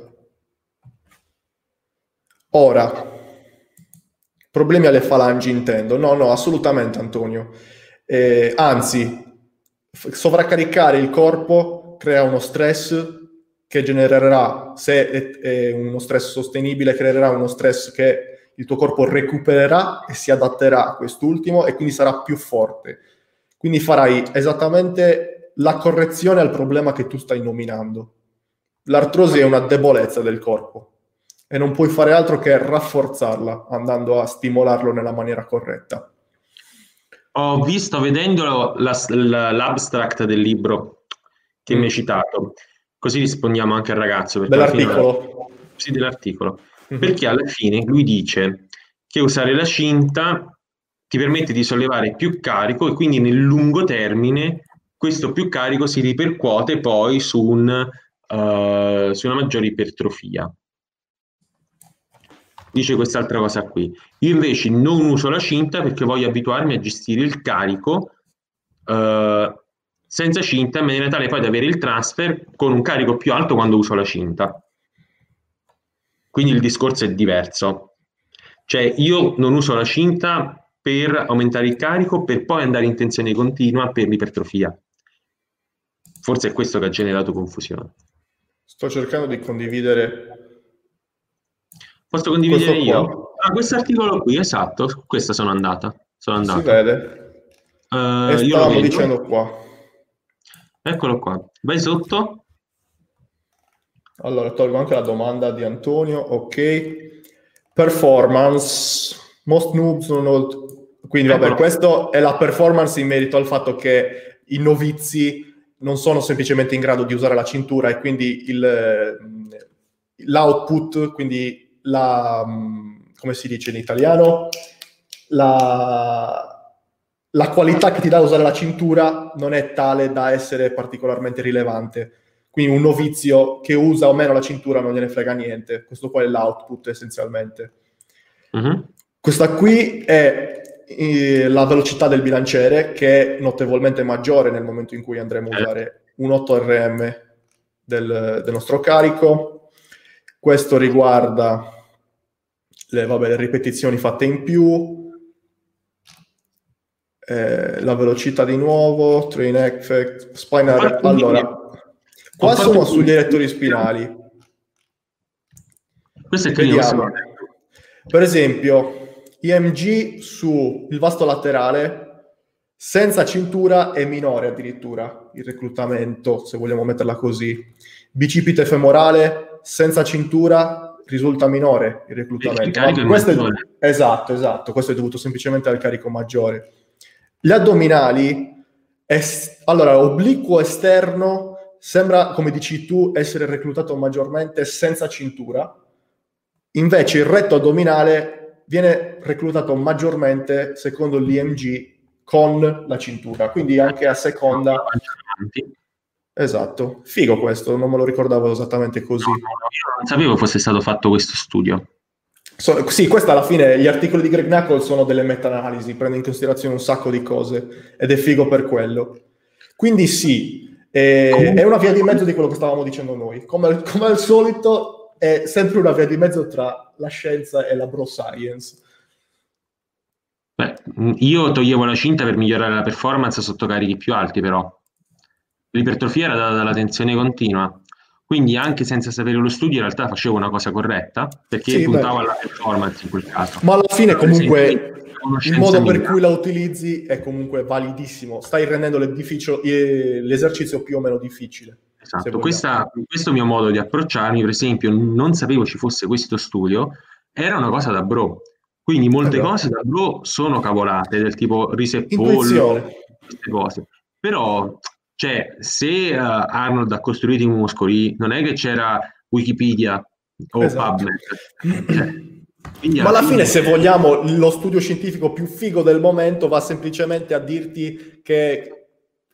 Ora, problemi alle falangi intendo. No, no, assolutamente Antonio. Eh, anzi, sovraccaricare il corpo crea uno stress che genererà, se è, è uno stress sostenibile, creerà uno stress che il tuo corpo recupererà e si adatterà a quest'ultimo e quindi sarà più forte. Quindi farai esattamente la correzione al problema che tu stai nominando. L'artrosi è una debolezza del corpo e non puoi fare altro che rafforzarla andando a stimolarlo nella maniera corretta. Ho visto, vedendo l'abstract del libro che mm. mi hai citato. Così rispondiamo anche al ragazzo. Dell'articolo? Fine, sì, dell'articolo. Mm-hmm. Perché alla fine lui dice che usare la cinta ti permette di sollevare più carico e quindi nel lungo termine questo più carico si ripercuote poi su, un, uh, su una maggiore ipertrofia. Dice quest'altra cosa qui. Io invece non uso la cinta perché voglio abituarmi a gestire il carico uh, senza cinta in maniera tale poi da avere il transfer con un carico più alto quando uso la cinta. Quindi il discorso è diverso. Cioè io non uso la cinta per aumentare il carico per poi andare in tensione continua per l'ipertrofia. Forse è questo che ha generato confusione. Sto cercando di condividere. Posso condividere io? Ah, questo articolo qui, esatto, su questo sono andata. Sono andato. Si vede. Uh, e stavamo dicendo qua. Eccolo qua. Vai sotto. Allora, tolgo anche la domanda di Antonio. Ok. Performance. Most noobs non hold... Quindi, vabbè, Eccolo. questo è la performance in merito al fatto che i novizi non sono semplicemente in grado di usare la cintura e quindi il, l'output, quindi la... come si dice in italiano? la, la qualità che ti dà usare la cintura non è tale da essere particolarmente rilevante. Quindi un novizio che usa o meno la cintura non gliene frega niente. Questo qua è l'output essenzialmente. Uh-huh. Questa qui è eh, la velocità del bilanciere che è notevolmente maggiore nel momento in cui andremo a usare un 8 RM del, del nostro carico. Questo riguarda le, vabbè, le ripetizioni fatte in più, eh, la velocità di nuovo, train effect, spinal. Allora, qua sono sugli elettori spinali. Questo è carino. Per esempio, IMG sul vasto laterale senza cintura è minore addirittura il reclutamento, se vogliamo metterla così. Bicipite femorale senza cintura risulta minore il reclutamento. Il questo è, esatto, esatto, questo è dovuto semplicemente al carico maggiore. Gli addominali, es, allora, obliquo esterno sembra, come dici tu, essere reclutato maggiormente senza cintura, invece il retto addominale viene reclutato maggiormente secondo l'IMG con la cintura, quindi anche a seconda... Esatto, figo questo, non me lo ricordavo esattamente così. No, io non sapevo fosse stato fatto questo studio. So, sì, questa alla fine, gli articoli di Greg Knuckle sono delle meta-analisi, prende in considerazione un sacco di cose ed è figo per quello. Quindi sì, è, è una via di mezzo di quello che stavamo dicendo noi. Come, come al solito è sempre una via di mezzo tra la scienza e la bro science. Beh, io toglievo la cinta per migliorare la performance sotto carichi più alti, però l'ipertrofia era data dalla tensione continua. Quindi anche senza sapere lo studio in realtà facevo una cosa corretta perché sì, puntavo alla performance in quel caso. Ma alla fine comunque il modo per cui la utilizzi è comunque validissimo. Stai rendendo l'esercizio più o meno difficile. Esatto, Questa, questo mio modo di approcciarmi, per esempio, non sapevo ci fosse questo studio, era una cosa da bro. Quindi molte allora. cose da bro sono cavolate, del tipo riseppollo, queste cose. Però, cioè, se uh, Arnold ha costruito i muscoli, non è che c'era Wikipedia o esatto. PubMed. Cioè, <clears throat> Ma alla fine, fine, se vogliamo, lo studio scientifico più figo del momento va semplicemente a dirti che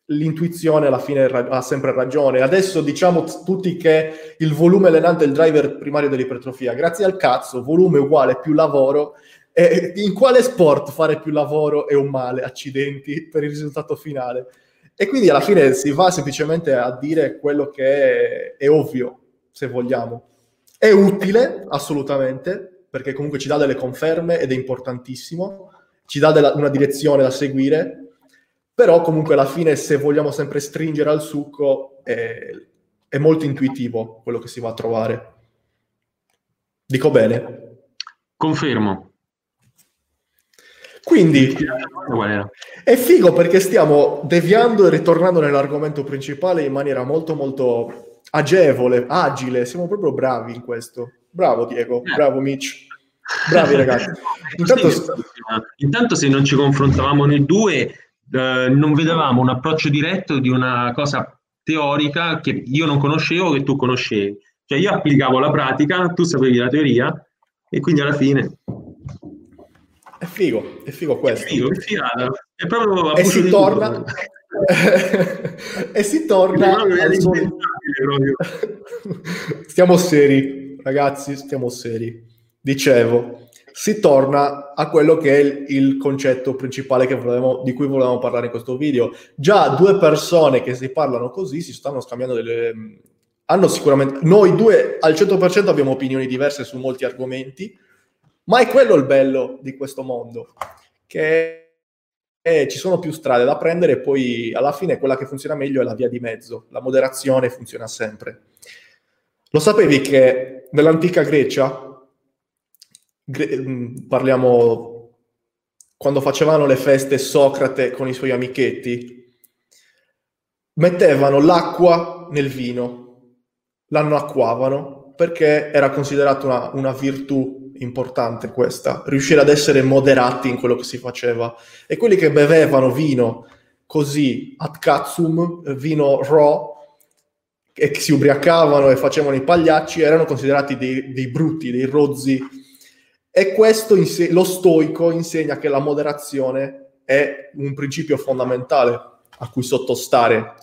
l'intuizione alla fine ha sempre ragione. Adesso diciamo tutti che il volume allenante è il driver primario dell'ipertrofia. Grazie al cazzo, volume uguale più lavoro e in quale sport fare più lavoro è un male, accidenti, per il risultato finale? E quindi alla fine si va semplicemente a dire quello che è, è ovvio, se vogliamo. È utile, assolutamente, perché comunque ci dà delle conferme ed è importantissimo, ci dà della, una direzione da seguire, però comunque alla fine se vogliamo sempre stringere al succo è, è molto intuitivo quello che si va a trovare. Dico bene? Confermo. Quindi è figo perché stiamo deviando e ritornando nell'argomento principale in maniera molto molto agevole, agile, siamo proprio bravi in questo. Bravo Diego, eh. bravo Mitch. Bravi ragazzi. <laughs> Intanto, intanto se non ci confrontavamo noi due, eh, non vedevamo un approccio diretto di una cosa teorica che io non conoscevo, che tu conoscevi. Cioè io applicavo la pratica, tu sapevi la teoria e quindi alla fine è figo, è figo questo. È figo, è figata. È proprio e si torna... <laughs> e si torna al suo... <laughs> stiamo seri, ragazzi, stiamo seri. Dicevo, si torna a quello che è il, il concetto principale volevamo, di cui volevamo parlare in questo video. Già due persone che si parlano così si stanno scambiando delle... Hanno sicuramente... Noi due al 100% abbiamo opinioni diverse su molti argomenti, ma è quello il bello di questo mondo, che è, ci sono più strade da prendere e poi alla fine quella che funziona meglio è la via di mezzo. La moderazione funziona sempre. Lo sapevi che nell'antica Grecia, gre- mm, parliamo quando facevano le feste Socrate con i suoi amichetti, mettevano l'acqua nel vino, l'anno acquavano perché era considerata una, una virtù importante questa, riuscire ad essere moderati in quello che si faceva. E quelli che bevevano vino così ad cazzum, vino raw, e che si ubriacavano e facevano i pagliacci, erano considerati dei, dei brutti, dei rozzi. E questo, inse- lo stoico insegna che la moderazione è un principio fondamentale a cui sottostare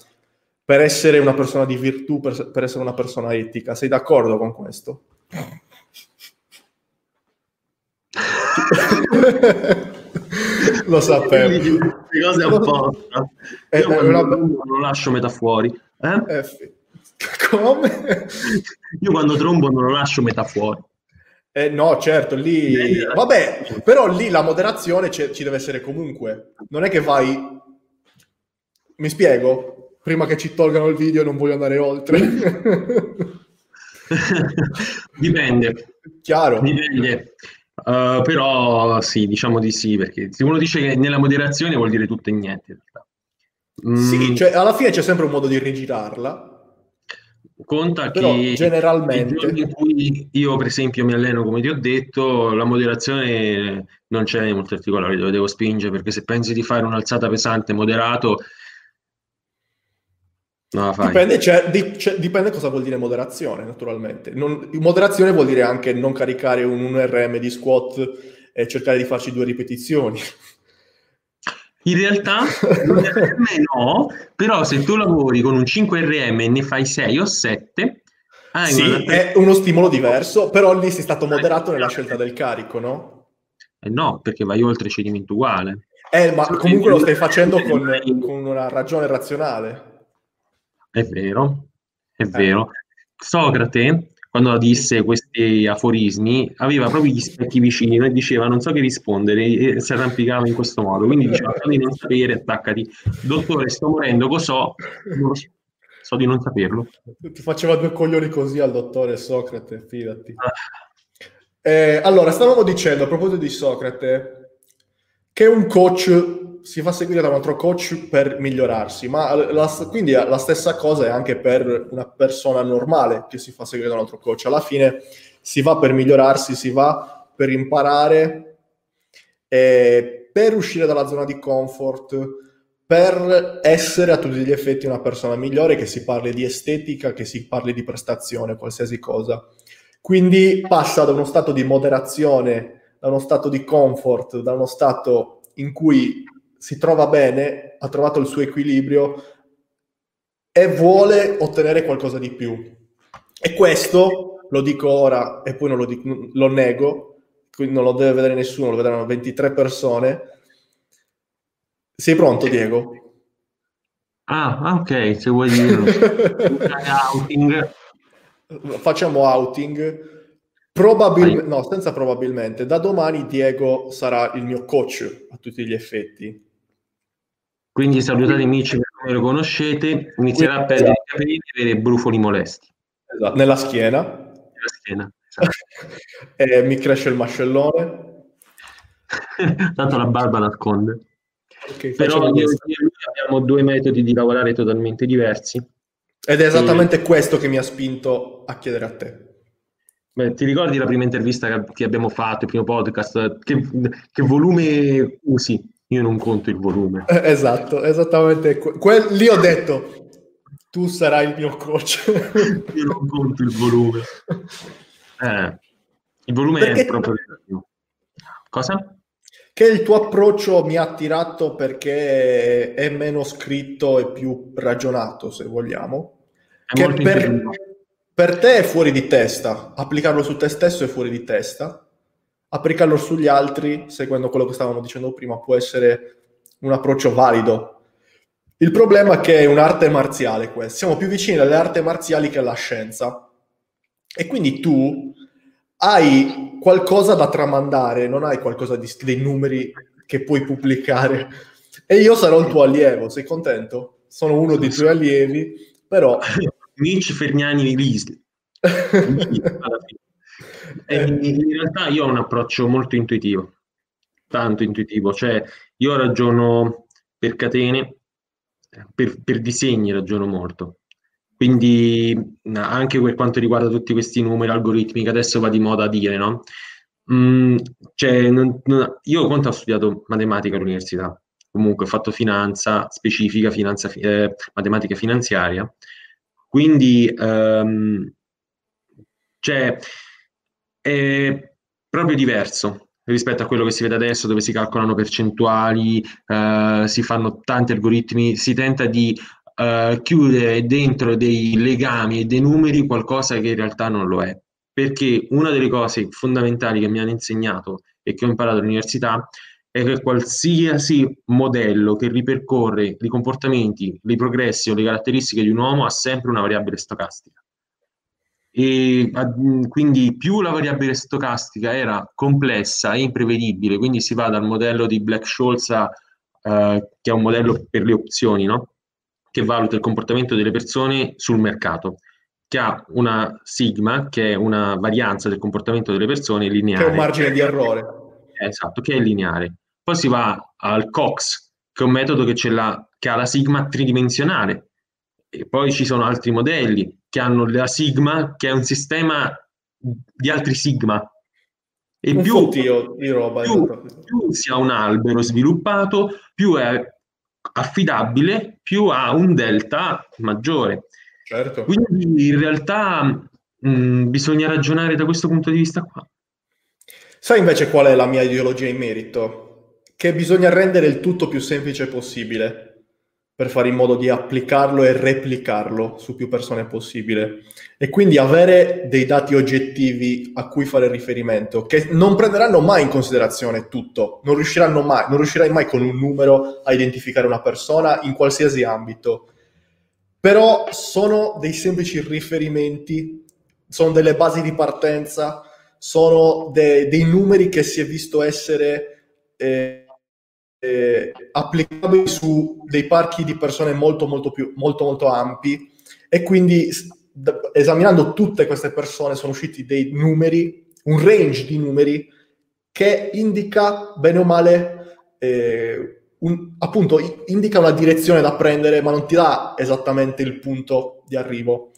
per essere una persona di virtù, per, per essere una persona etica. Sei d'accordo con questo? <laughs> Lo sapevo. Le cose apposta. Eh, Io eh, una... non lo lascio metà fuori. Eh? Eh, come? Io quando trombo non lo lascio metà fuori. Eh, no, certo, lì... Vabbè, però lì la moderazione ci deve essere comunque. Non è che vai... Mi spiego? Prima che ci tolgano il video non voglio andare oltre. <laughs> Dipende. Chiaro. Dipende. Uh, però sì, diciamo di sì, perché se uno dice che nella moderazione vuol dire tutto e niente in realtà. Mm. Sì, cioè alla fine c'è sempre un modo di rigirarla. Conta però, che generalmente in cui io per esempio mi alleno come ti ho detto, la moderazione non c'è molto articolare dove devo spingere perché se pensi di fare un'alzata pesante moderato No, dipende, cioè, di, cioè, dipende, cosa vuol dire moderazione, naturalmente. Non, moderazione vuol dire anche non caricare un, un RM di squat e cercare di farci due ripetizioni. In realtà no, però se tu lavori con un 5RM e ne fai 6 o 7, sì, è uno stimolo diverso, però lì sei stato moderato nella scelta del carico, no? Eh no, perché vai oltre cedimento uguale. Eh, ma comunque lo stai facendo con, con una ragione razionale. È vero, è vero. Socrate, quando disse questi aforismi, aveva proprio gli specchi vicini e diceva non so che rispondere e si arrampicava in questo modo. Quindi diceva so di non sapere, attaccati. Dottore, sto morendo, cos'ho? Non so. so di non saperlo. Ti faceva due coglioni così al dottore Socrate, fidati. Eh, allora, stavamo dicendo a proposito di Socrate che un coach si fa seguire da un altro coach per migliorarsi, ma la, quindi la stessa cosa è anche per una persona normale che si fa seguire da un altro coach. Alla fine si va per migliorarsi, si va per imparare, eh, per uscire dalla zona di comfort, per essere a tutti gli effetti una persona migliore, che si parli di estetica, che si parli di prestazione, qualsiasi cosa. Quindi passa da uno stato di moderazione, da uno stato di comfort, da uno stato in cui si trova bene, ha trovato il suo equilibrio e vuole ottenere qualcosa di più. E questo, lo dico ora e poi non lo, dico, lo nego, quindi non lo deve vedere nessuno, lo vedranno 23 persone. Sei pronto, Diego? Ah, ok, se vuoi dire <laughs> outing. Facciamo outing. Probabilmente, no, senza probabilmente, da domani Diego sarà il mio coach a tutti gli effetti. Quindi salutate amici come lo conoscete, inizierà a perdere i capelli e avere brufoli molesti. Esatto. Nella schiena. Nella schiena. <laughs> Esatto. e mi cresce il mascellone. <laughs> Tanto la barba nasconde. Okay, Però io lui abbiamo due metodi di lavorare totalmente diversi. Ed è esattamente e... questo che mi ha spinto a chiedere a te. Beh, ti ricordi la prima intervista che abbiamo fatto, il primo podcast? Che, che volume usi? Io non conto il volume. Eh, esatto, esattamente. Que- lì ho detto, tu sarai il mio coach. Io non conto il volume. Eh, il volume perché... è proprio... Cosa? Che il tuo approccio mi ha attirato perché è meno scritto e più ragionato, se vogliamo. È che per, per te è fuori di testa. Applicarlo su te stesso è fuori di testa applicarlo sugli altri, seguendo quello che stavamo dicendo prima, può essere un approccio valido. Il problema è che è un'arte marziale questa, siamo più vicini alle arti marziali che alla scienza. E quindi tu hai qualcosa da tramandare, non hai qualcosa di dei numeri che puoi pubblicare. E io sarò il tuo allievo, sei contento? Sono uno dei tuoi allievi, però... <laughs> Mitch Fergnani Risli. <laughs> Eh, in realtà io ho un approccio molto intuitivo, tanto intuitivo, cioè io ragiono per catene, per, per disegni ragiono molto. Quindi anche per quanto riguarda tutti questi numeri algoritmi che adesso va di moda a dire, no? Mm, cioè, non, non, io conto ho studiato matematica all'università, comunque ho fatto finanza specifica, finanza, eh, matematica finanziaria, quindi ehm, cioè, eh, proprio diverso rispetto a quello che si vede adesso, dove si calcolano percentuali, eh, si fanno tanti algoritmi, si tenta di eh, chiudere dentro dei legami e dei numeri qualcosa che in realtà non lo è. Perché una delle cose fondamentali che mi hanno insegnato e che ho imparato all'università è che qualsiasi modello che ripercorre i comportamenti, i progressi o le caratteristiche di un uomo ha sempre una variabile stocastica e quindi più la variabile stocastica era complessa e imprevedibile, quindi si va dal modello di Black-Scholes, eh, che è un modello per le opzioni, no? che valuta il comportamento delle persone sul mercato, che ha una sigma, che è una varianza del comportamento delle persone lineare. Che è un margine di errore. Esatto, che è lineare. Poi si va al COX, che è un metodo che, la, che ha la sigma tridimensionale, e poi ci sono altri modelli che hanno la sigma, che è un sistema di altri sigma. E un più, di roba. Più, più si ha un albero sviluppato, più è affidabile, più ha un delta maggiore. Certo. Quindi in realtà mh, bisogna ragionare da questo punto di vista qua. Sai invece qual è la mia ideologia in merito? Che bisogna rendere il tutto più semplice possibile per fare in modo di applicarlo e replicarlo su più persone possibile e quindi avere dei dati oggettivi a cui fare riferimento che non prenderanno mai in considerazione tutto, non riusciranno mai, non riuscirai mai con un numero a identificare una persona in qualsiasi ambito. Però sono dei semplici riferimenti, sono delle basi di partenza, sono de- dei numeri che si è visto essere eh, eh, applicabili su dei parchi di persone molto molto più molto molto ampi e quindi d- esaminando tutte queste persone sono usciti dei numeri, un range di numeri che indica bene o male eh, un, appunto indica una direzione da prendere ma non ti dà esattamente il punto di arrivo.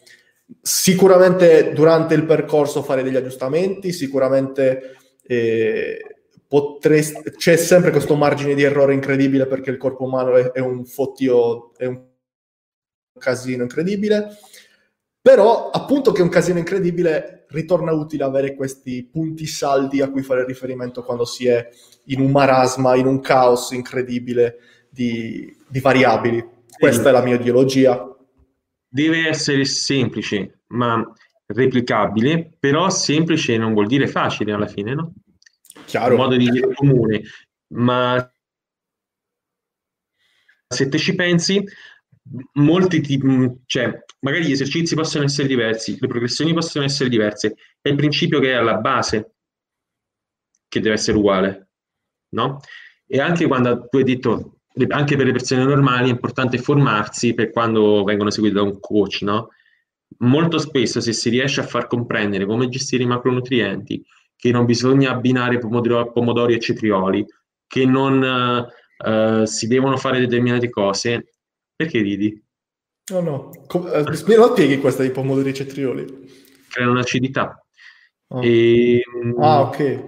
Sicuramente durante il percorso fare degli aggiustamenti, sicuramente eh, potresti, c'è sempre questo margine di errore incredibile perché il corpo umano è, è un fottio, è un casino incredibile, però appunto che è un casino incredibile ritorna utile avere questi punti saldi a cui fare riferimento quando si è in un marasma, in un caos incredibile di, di variabili. Questa sì. è la mia ideologia. Deve essere semplice, ma replicabile, però semplice non vuol dire facile alla fine, no? Chiaro. un modo di dire comune, ma se te ci pensi, molti tipi, cioè, magari gli esercizi possono essere diversi, le progressioni possono essere diverse, è il principio che è alla base che deve essere uguale, no? E anche quando tu hai detto, anche per le persone normali è importante formarsi per quando vengono seguite da un coach, no? Molto spesso se si riesce a far comprendere come gestire i macronutrienti, che non bisogna abbinare pomodoro, pomodori e cetrioli, che non uh, si devono fare determinate cose. Perché ridi? No, no. Com- eh, lo spieghi questa di pomodori e cetrioli? Creano un'acidità. Oh. E, ah, ok.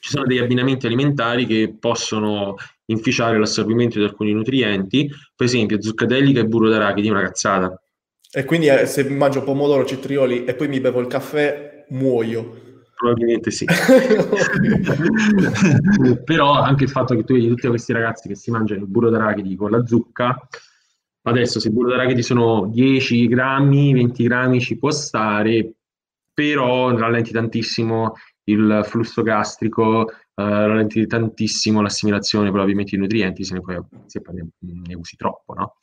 Ci sono degli abbinamenti alimentari che possono inficiare l'assorbimento di alcuni nutrienti, per esempio zuccadellica e burro d'arachidi, una cazzata. E quindi eh, se mangio pomodoro, cetrioli e poi mi bevo il caffè, muoio. Probabilmente sì. <laughs> Però anche il fatto che tu vedi tutti questi ragazzi che si mangiano il burro d'arachidi con la zucca, adesso se il burro d'arachidi sono 10 grammi, 20 grammi ci può stare, però rallenti tantissimo il flusso gastrico, eh, rallenti tantissimo l'assimilazione probabilmente di nutrienti se ne, se poi ne usi troppo, no?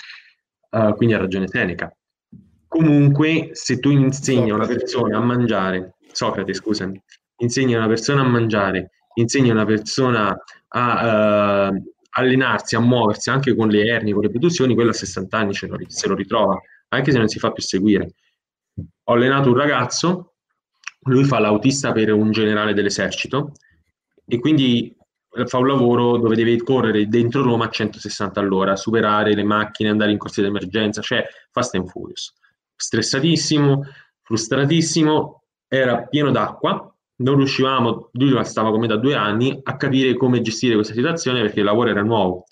Uh, quindi ha ragione Seneca. Comunque, se tu insegni a una persona a mangiare Socrate, scusami, insegna una persona a mangiare, insegna una persona a uh, allenarsi, a muoversi anche con le ernie, con le produzioni, quello a 60 anni lo, se lo ritrova, anche se non si fa più seguire. Ho allenato un ragazzo, lui fa l'autista per un generale dell'esercito e quindi fa un lavoro dove deve correre dentro Roma a 160 all'ora, superare le macchine, andare in corsia d'emergenza, cioè fast and furious. Stressatissimo, frustratissimo, era pieno d'acqua, non riuscivamo, lui stava come da due anni, a capire come gestire questa situazione perché il lavoro era nuovo.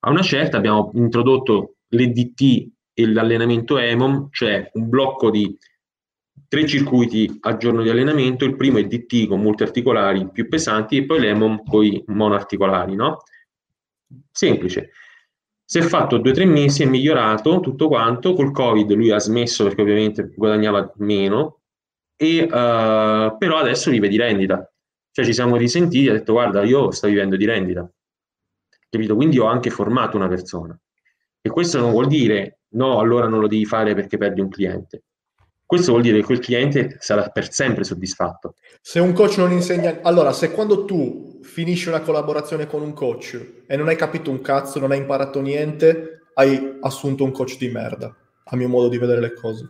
A una certa abbiamo introdotto l'EDT e l'allenamento EMOM, cioè un blocco di tre circuiti al giorno di allenamento, il primo è il DT con molti articolari più pesanti e poi l'EMOM con i monoarticolari, no? Semplice. Si è fatto due o tre mesi, è migliorato tutto quanto, col Covid lui ha smesso perché ovviamente guadagnava meno, e, uh, però adesso vive di rendita. Cioè ci siamo risentiti e ha detto guarda io sto vivendo di rendita. Capito? Quindi ho anche formato una persona. E questo non vuol dire no, allora non lo devi fare perché perdi un cliente. Questo vuol dire che quel cliente sarà per sempre soddisfatto. Se un coach non insegna... Allora, se quando tu finisci una collaborazione con un coach e non hai capito un cazzo, non hai imparato niente, hai assunto un coach di merda, a mio modo di vedere le cose.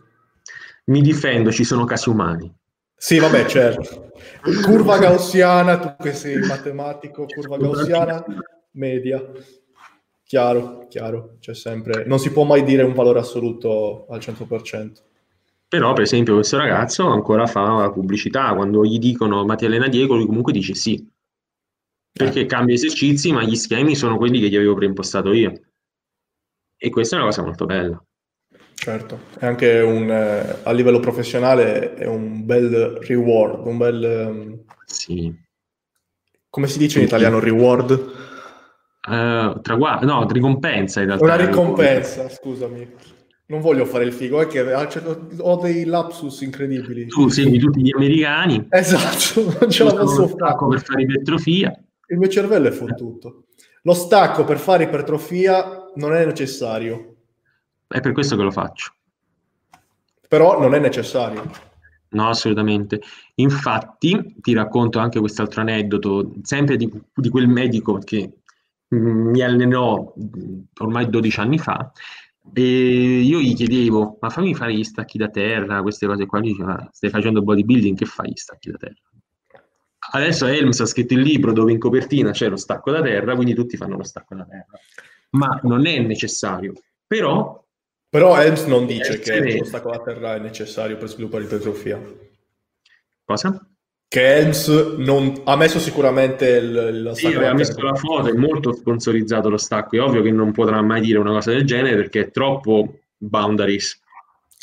Mi difendo, ci sono casi umani. Sì, vabbè, certo. <laughs> Curva gaussiana, tu che sei matematico, curva gaussiana, media. Chiaro, chiaro, c'è sempre... Non si può mai dire un valore assoluto al 100%. Però, per esempio, questo ragazzo ancora fa pubblicità. Quando gli dicono ma ti allena Diego, lui comunque dice sì. Perché eh. cambia esercizi, ma gli schemi sono quelli che gli avevo preimpostato io. E questa è una cosa molto bella. Certo, è anche un, eh, a livello professionale è un bel reward, un bel... Um... Sì. Come si dice in italiano reward? Uh, traguardo, no, ricompensa in realtà. Una ricompensa, scusami. Non voglio fare il figo, è che ho dei lapsus incredibili. Tu segui tutti gli americani. Esatto, <laughs> non ce la posso fare. per fare ipertrofia. Il mio cervello è fottuto. Lo stacco per fare ipertrofia non è necessario. È per questo che lo faccio. Però non è necessario. No, assolutamente. Infatti, ti racconto anche quest'altro aneddoto, sempre di, di quel medico che mi allenò ormai 12 anni fa e io gli chiedevo ma fammi fare gli stacchi da terra queste cose qua lui diceva stai facendo bodybuilding che fai gli stacchi da terra adesso Helms ha scritto il libro dove in copertina c'è lo stacco da terra quindi tutti fanno lo stacco da terra ma non è necessario però però Helms non dice che lo stacco da terra è necessario per sviluppare ipertrofia cosa? che Helms non... ha messo sicuramente il, la sì, ha messo la foto, è molto sponsorizzato lo stacco, è ovvio che non potrà mai dire una cosa del genere perché è troppo boundaries.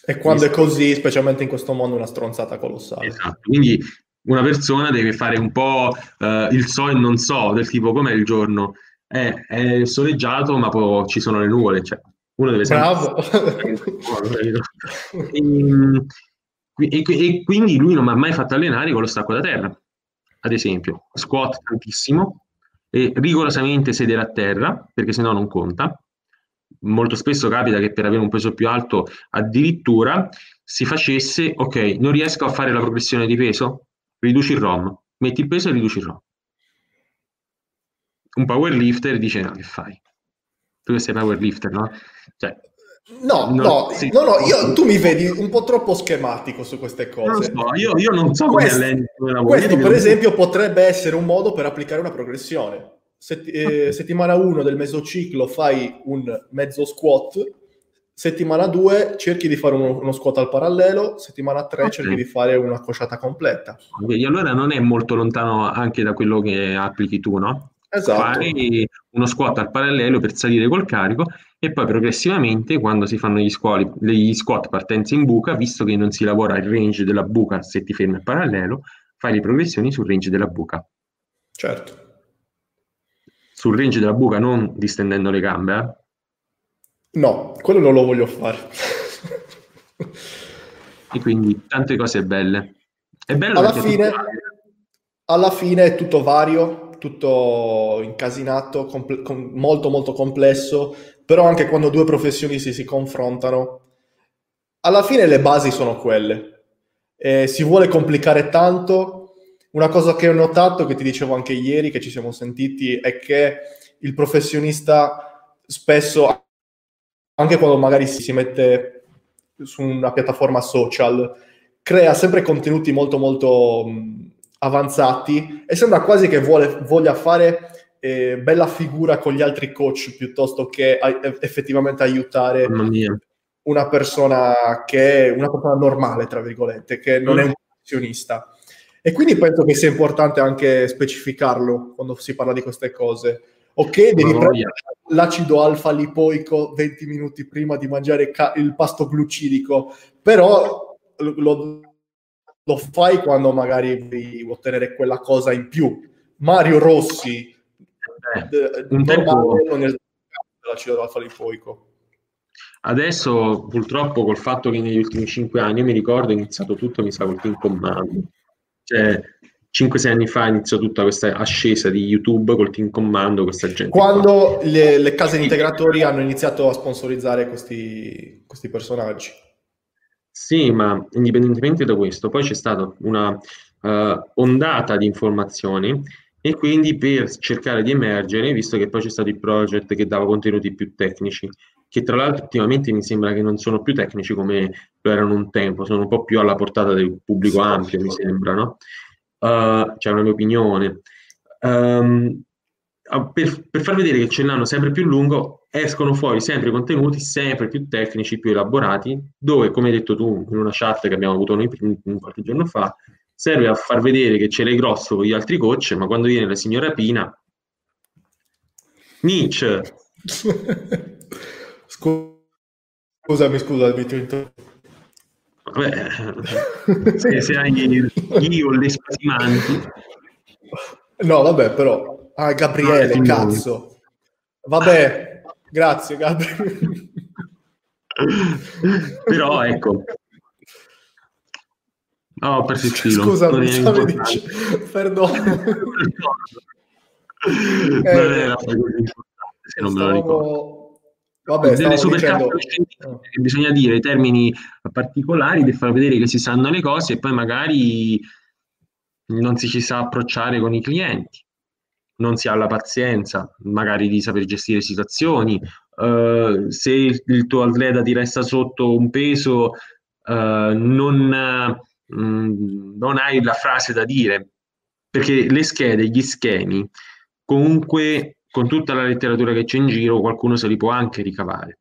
E quando è così, specialmente in questo mondo, una stronzata colossale. Esatto, quindi una persona deve fare un po' uh, il so e non so, del tipo com'è il giorno. È, è soleggiato, ma poi ci sono le nuvole, cioè uno deve sempre... Bravo! <laughs> e, e, e quindi lui non mi ha mai fatto allenare con lo stacco da terra, ad esempio. Squat tantissimo, e rigorosamente sedere a terra, perché sennò non conta. Molto spesso capita che per avere un peso più alto addirittura si facesse, ok, non riesco a fare la progressione di peso, riduci il ROM, metti il peso e riduci il ROM. Un powerlifter dice, no, che fai? Tu che sei powerlifter, no? Cioè, No, no, no, sì. no, no io, tu mi vedi un po' troppo schematico su queste cose. Non so, io, io, non so questo, come alleni Questo, per esempio, potrebbe essere un modo per applicare una progressione. Sett- eh, settimana 1 del mesociclo fai un mezzo squat, settimana 2 cerchi di fare uno, uno squat al parallelo, settimana 3 okay. cerchi di fare una cosciata completa. Okay, allora non è molto lontano anche da quello che applichi tu, no? Esatto. Fai uno squat al parallelo per salire col carico e poi progressivamente quando si fanno gli, squali, gli squat partenza in buca, visto che non si lavora il range della buca se ti fermi al parallelo, fai le progressioni sul range della buca. Certo. Sul range della buca non distendendo le gambe, eh? No, quello non lo voglio fare. e quindi tante cose belle. È bello alla fine, alla fine è tutto vario, tutto incasinato, comple- com- molto molto complesso, però anche quando due professionisti si confrontano, alla fine le basi sono quelle. E si vuole complicare tanto. Una cosa che ho notato, che ti dicevo anche ieri, che ci siamo sentiti, è che il professionista spesso, anche quando magari si mette su una piattaforma social, crea sempre contenuti molto molto avanzati e sembra quasi che vuole, voglia fare eh, bella figura con gli altri coach piuttosto che a, effettivamente aiutare una persona che è una persona normale, tra virgolette, che non mm. è un professionista. E quindi penso che sia importante anche specificarlo quando si parla di queste cose. Ok, devi oh, prendere yeah. l'acido alfa lipoico 20 minuti prima di mangiare ca- il pasto glucidico, però lo, lo fai quando magari devi ottenere quella cosa in più. Mario Rossi, eh, un tempo non è l'acido alfa-lipoico. Adesso purtroppo col fatto che negli ultimi cinque anni, io mi ricordo, è iniziato tutto, mi sa, col team commando. Cioè, 5-6 anni fa iniziò tutta questa ascesa di YouTube col team commando, questa gente. Quando le, le, case di integratori hanno iniziato a sponsorizzare questi, questi, personaggi. Sì, ma indipendentemente da questo, poi c'è stata una uh, ondata di informazioni e quindi per cercare di emergere, visto che poi c'è stato il project che dava contenuti più tecnici, che tra l'altro ultimamente mi sembra che non sono più tecnici come lo erano un tempo, sono un po' più alla portata del pubblico ampio, mi sembra, no? uh, c'è una mia opinione. Um, per, per, far vedere che ce l'hanno sempre più lungo, escono fuori sempre contenuti sempre più tecnici, più elaborati, dove, come hai detto tu in una chat che abbiamo avuto noi qualche giorno fa, serve a far vedere che ce l'hai grosso con gli altri coach, ma quando viene la signora Pina, Nietzsche. <laughs> scusami, scusami, ti ho Vabbè, se, se hai io le spasimanti. No, vabbè, però. Ah, Gabriele, no, cazzo. Vabbè, grazie, Gabriele. <laughs> però, ecco. No, il filo. Scusa, non stavi dicendo... Perdono. <laughs> non era così importante, se non me lo ricordo. Vabbè, delle dicendo... bisogna dire i termini particolari per far vedere che si sanno le cose e poi magari non si ci sa approcciare con i clienti, non si ha la pazienza magari di saper gestire situazioni, uh, se il tuo atleta ti resta sotto un peso uh, non, mm, non hai la frase da dire, perché le schede, gli schemi comunque con tutta la letteratura che c'è in giro, qualcuno se li può anche ricavare.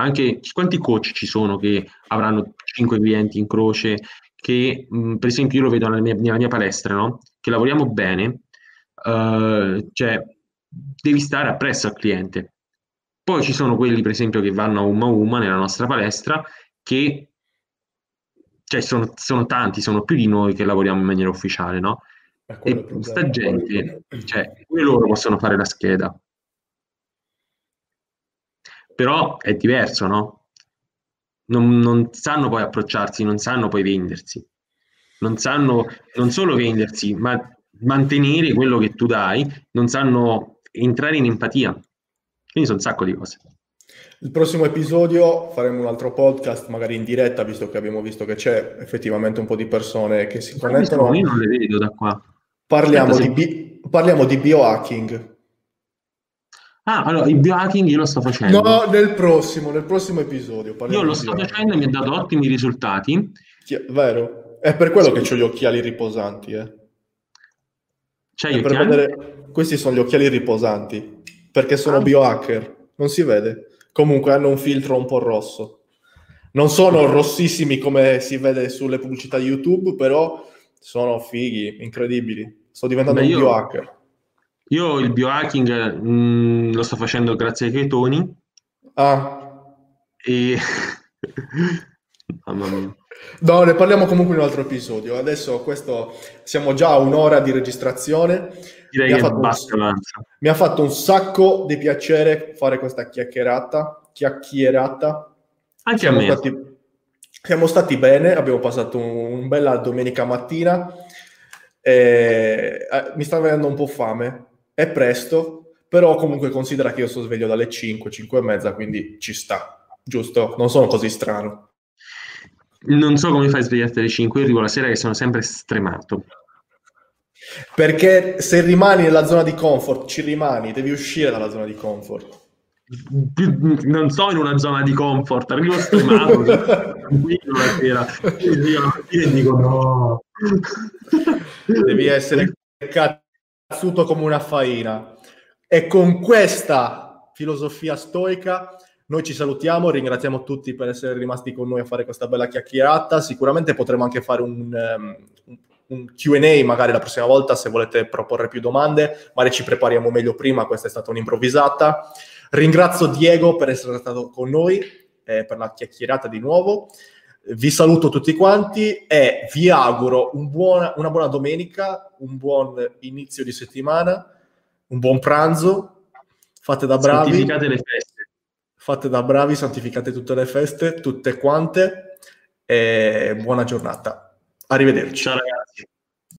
Anche quanti coach ci sono che avranno 5 clienti in croce, che mh, per esempio io lo vedo nella mia, nella mia palestra, no? che lavoriamo bene, uh, cioè devi stare appresso al cliente. Poi ci sono quelli, per esempio, che vanno a Uma Uma nella nostra palestra, che cioè, sono, sono tanti, sono più di noi che lavoriamo in maniera ufficiale, no? E sta gente, cioè, pure loro possono fare la scheda. Però è diverso, no? Non, non, sanno poi approcciarsi, non sanno poi vendersi. Non sanno non solo vendersi, ma mantenere quello che tu dai, non sanno entrare in empatia. Quindi sono un sacco di cose. Il prossimo episodio faremo un altro podcast, magari in diretta, visto che abbiamo visto che c'è effettivamente un po' di persone che si connettono. Io non le vedo da qua. Parliamo, di, bi- parliamo di biohacking. Ah, allora il biohacking io lo sto facendo. No, nel prossimo, nel prossimo episodio. Io lo sto facendo e mi ha dato ottimi risultati. Chi- vero? È per quello sì. che ho gli occhiali riposanti. Eh. C'hai gli occhiali? Vedere... Questi sono gli occhiali riposanti, perché sono ah. biohacker. Non si vede. Comunque hanno un filtro un po' rosso. Non sono rossissimi come si vede sulle pubblicità di YouTube, però sono fighi, incredibili. Sto diventando Beh, un io, biohacker. Io il biohacking mh, mm, lo sto facendo grazie ai ketoni. Ah. E... <laughs> Mamma mia. No, ne parliamo comunque in un altro episodio. Adesso questo siamo già a un'ora di registrazione. Direi mi che basta, un, mi ha fatto un sacco di piacere fare questa chiacchierata. Chiacchierata. Anche siamo a me. Stati, siamo stati bene, abbiamo passato un, un bella domenica mattina eh, mi sta venendo un po' fame, è presto, però comunque considera che io sto sveglio dalle 5, 5 e mezza, quindi ci sta, giusto? Non sono così strano. Non so come fai a svegliarti alle 5, io arrivo la sera che sono sempre stremato. Perché se rimani nella zona di comfort, ci rimani, devi uscire dalla zona di comfort. Non so in una zona di comfort, arrivo stremato, <laughs> tranquillo la sera, e dico no. Devi essere cazzuto come una faina. E con questa filosofia stoica noi ci salutiamo, ringraziamo tutti per essere rimasti con noi a fare questa bella chiacchierata. Sicuramente potremo anche fare un, um, un QA magari la prossima volta se volete proporre più domande, magari ci prepariamo meglio prima, questa è stata un'improvvisata. Ringrazio Diego per essere stato con noi, eh, per la chiacchierata di nuovo. Vi saluto tutti quanti e vi auguro un buona, una buona domenica, un buon inizio di settimana, un buon pranzo. Fate da bravi. Santificate le feste. Fate da bravi, santificate tutte le feste, tutte quante. E buona giornata. Arrivederci. Ciao ragazzi.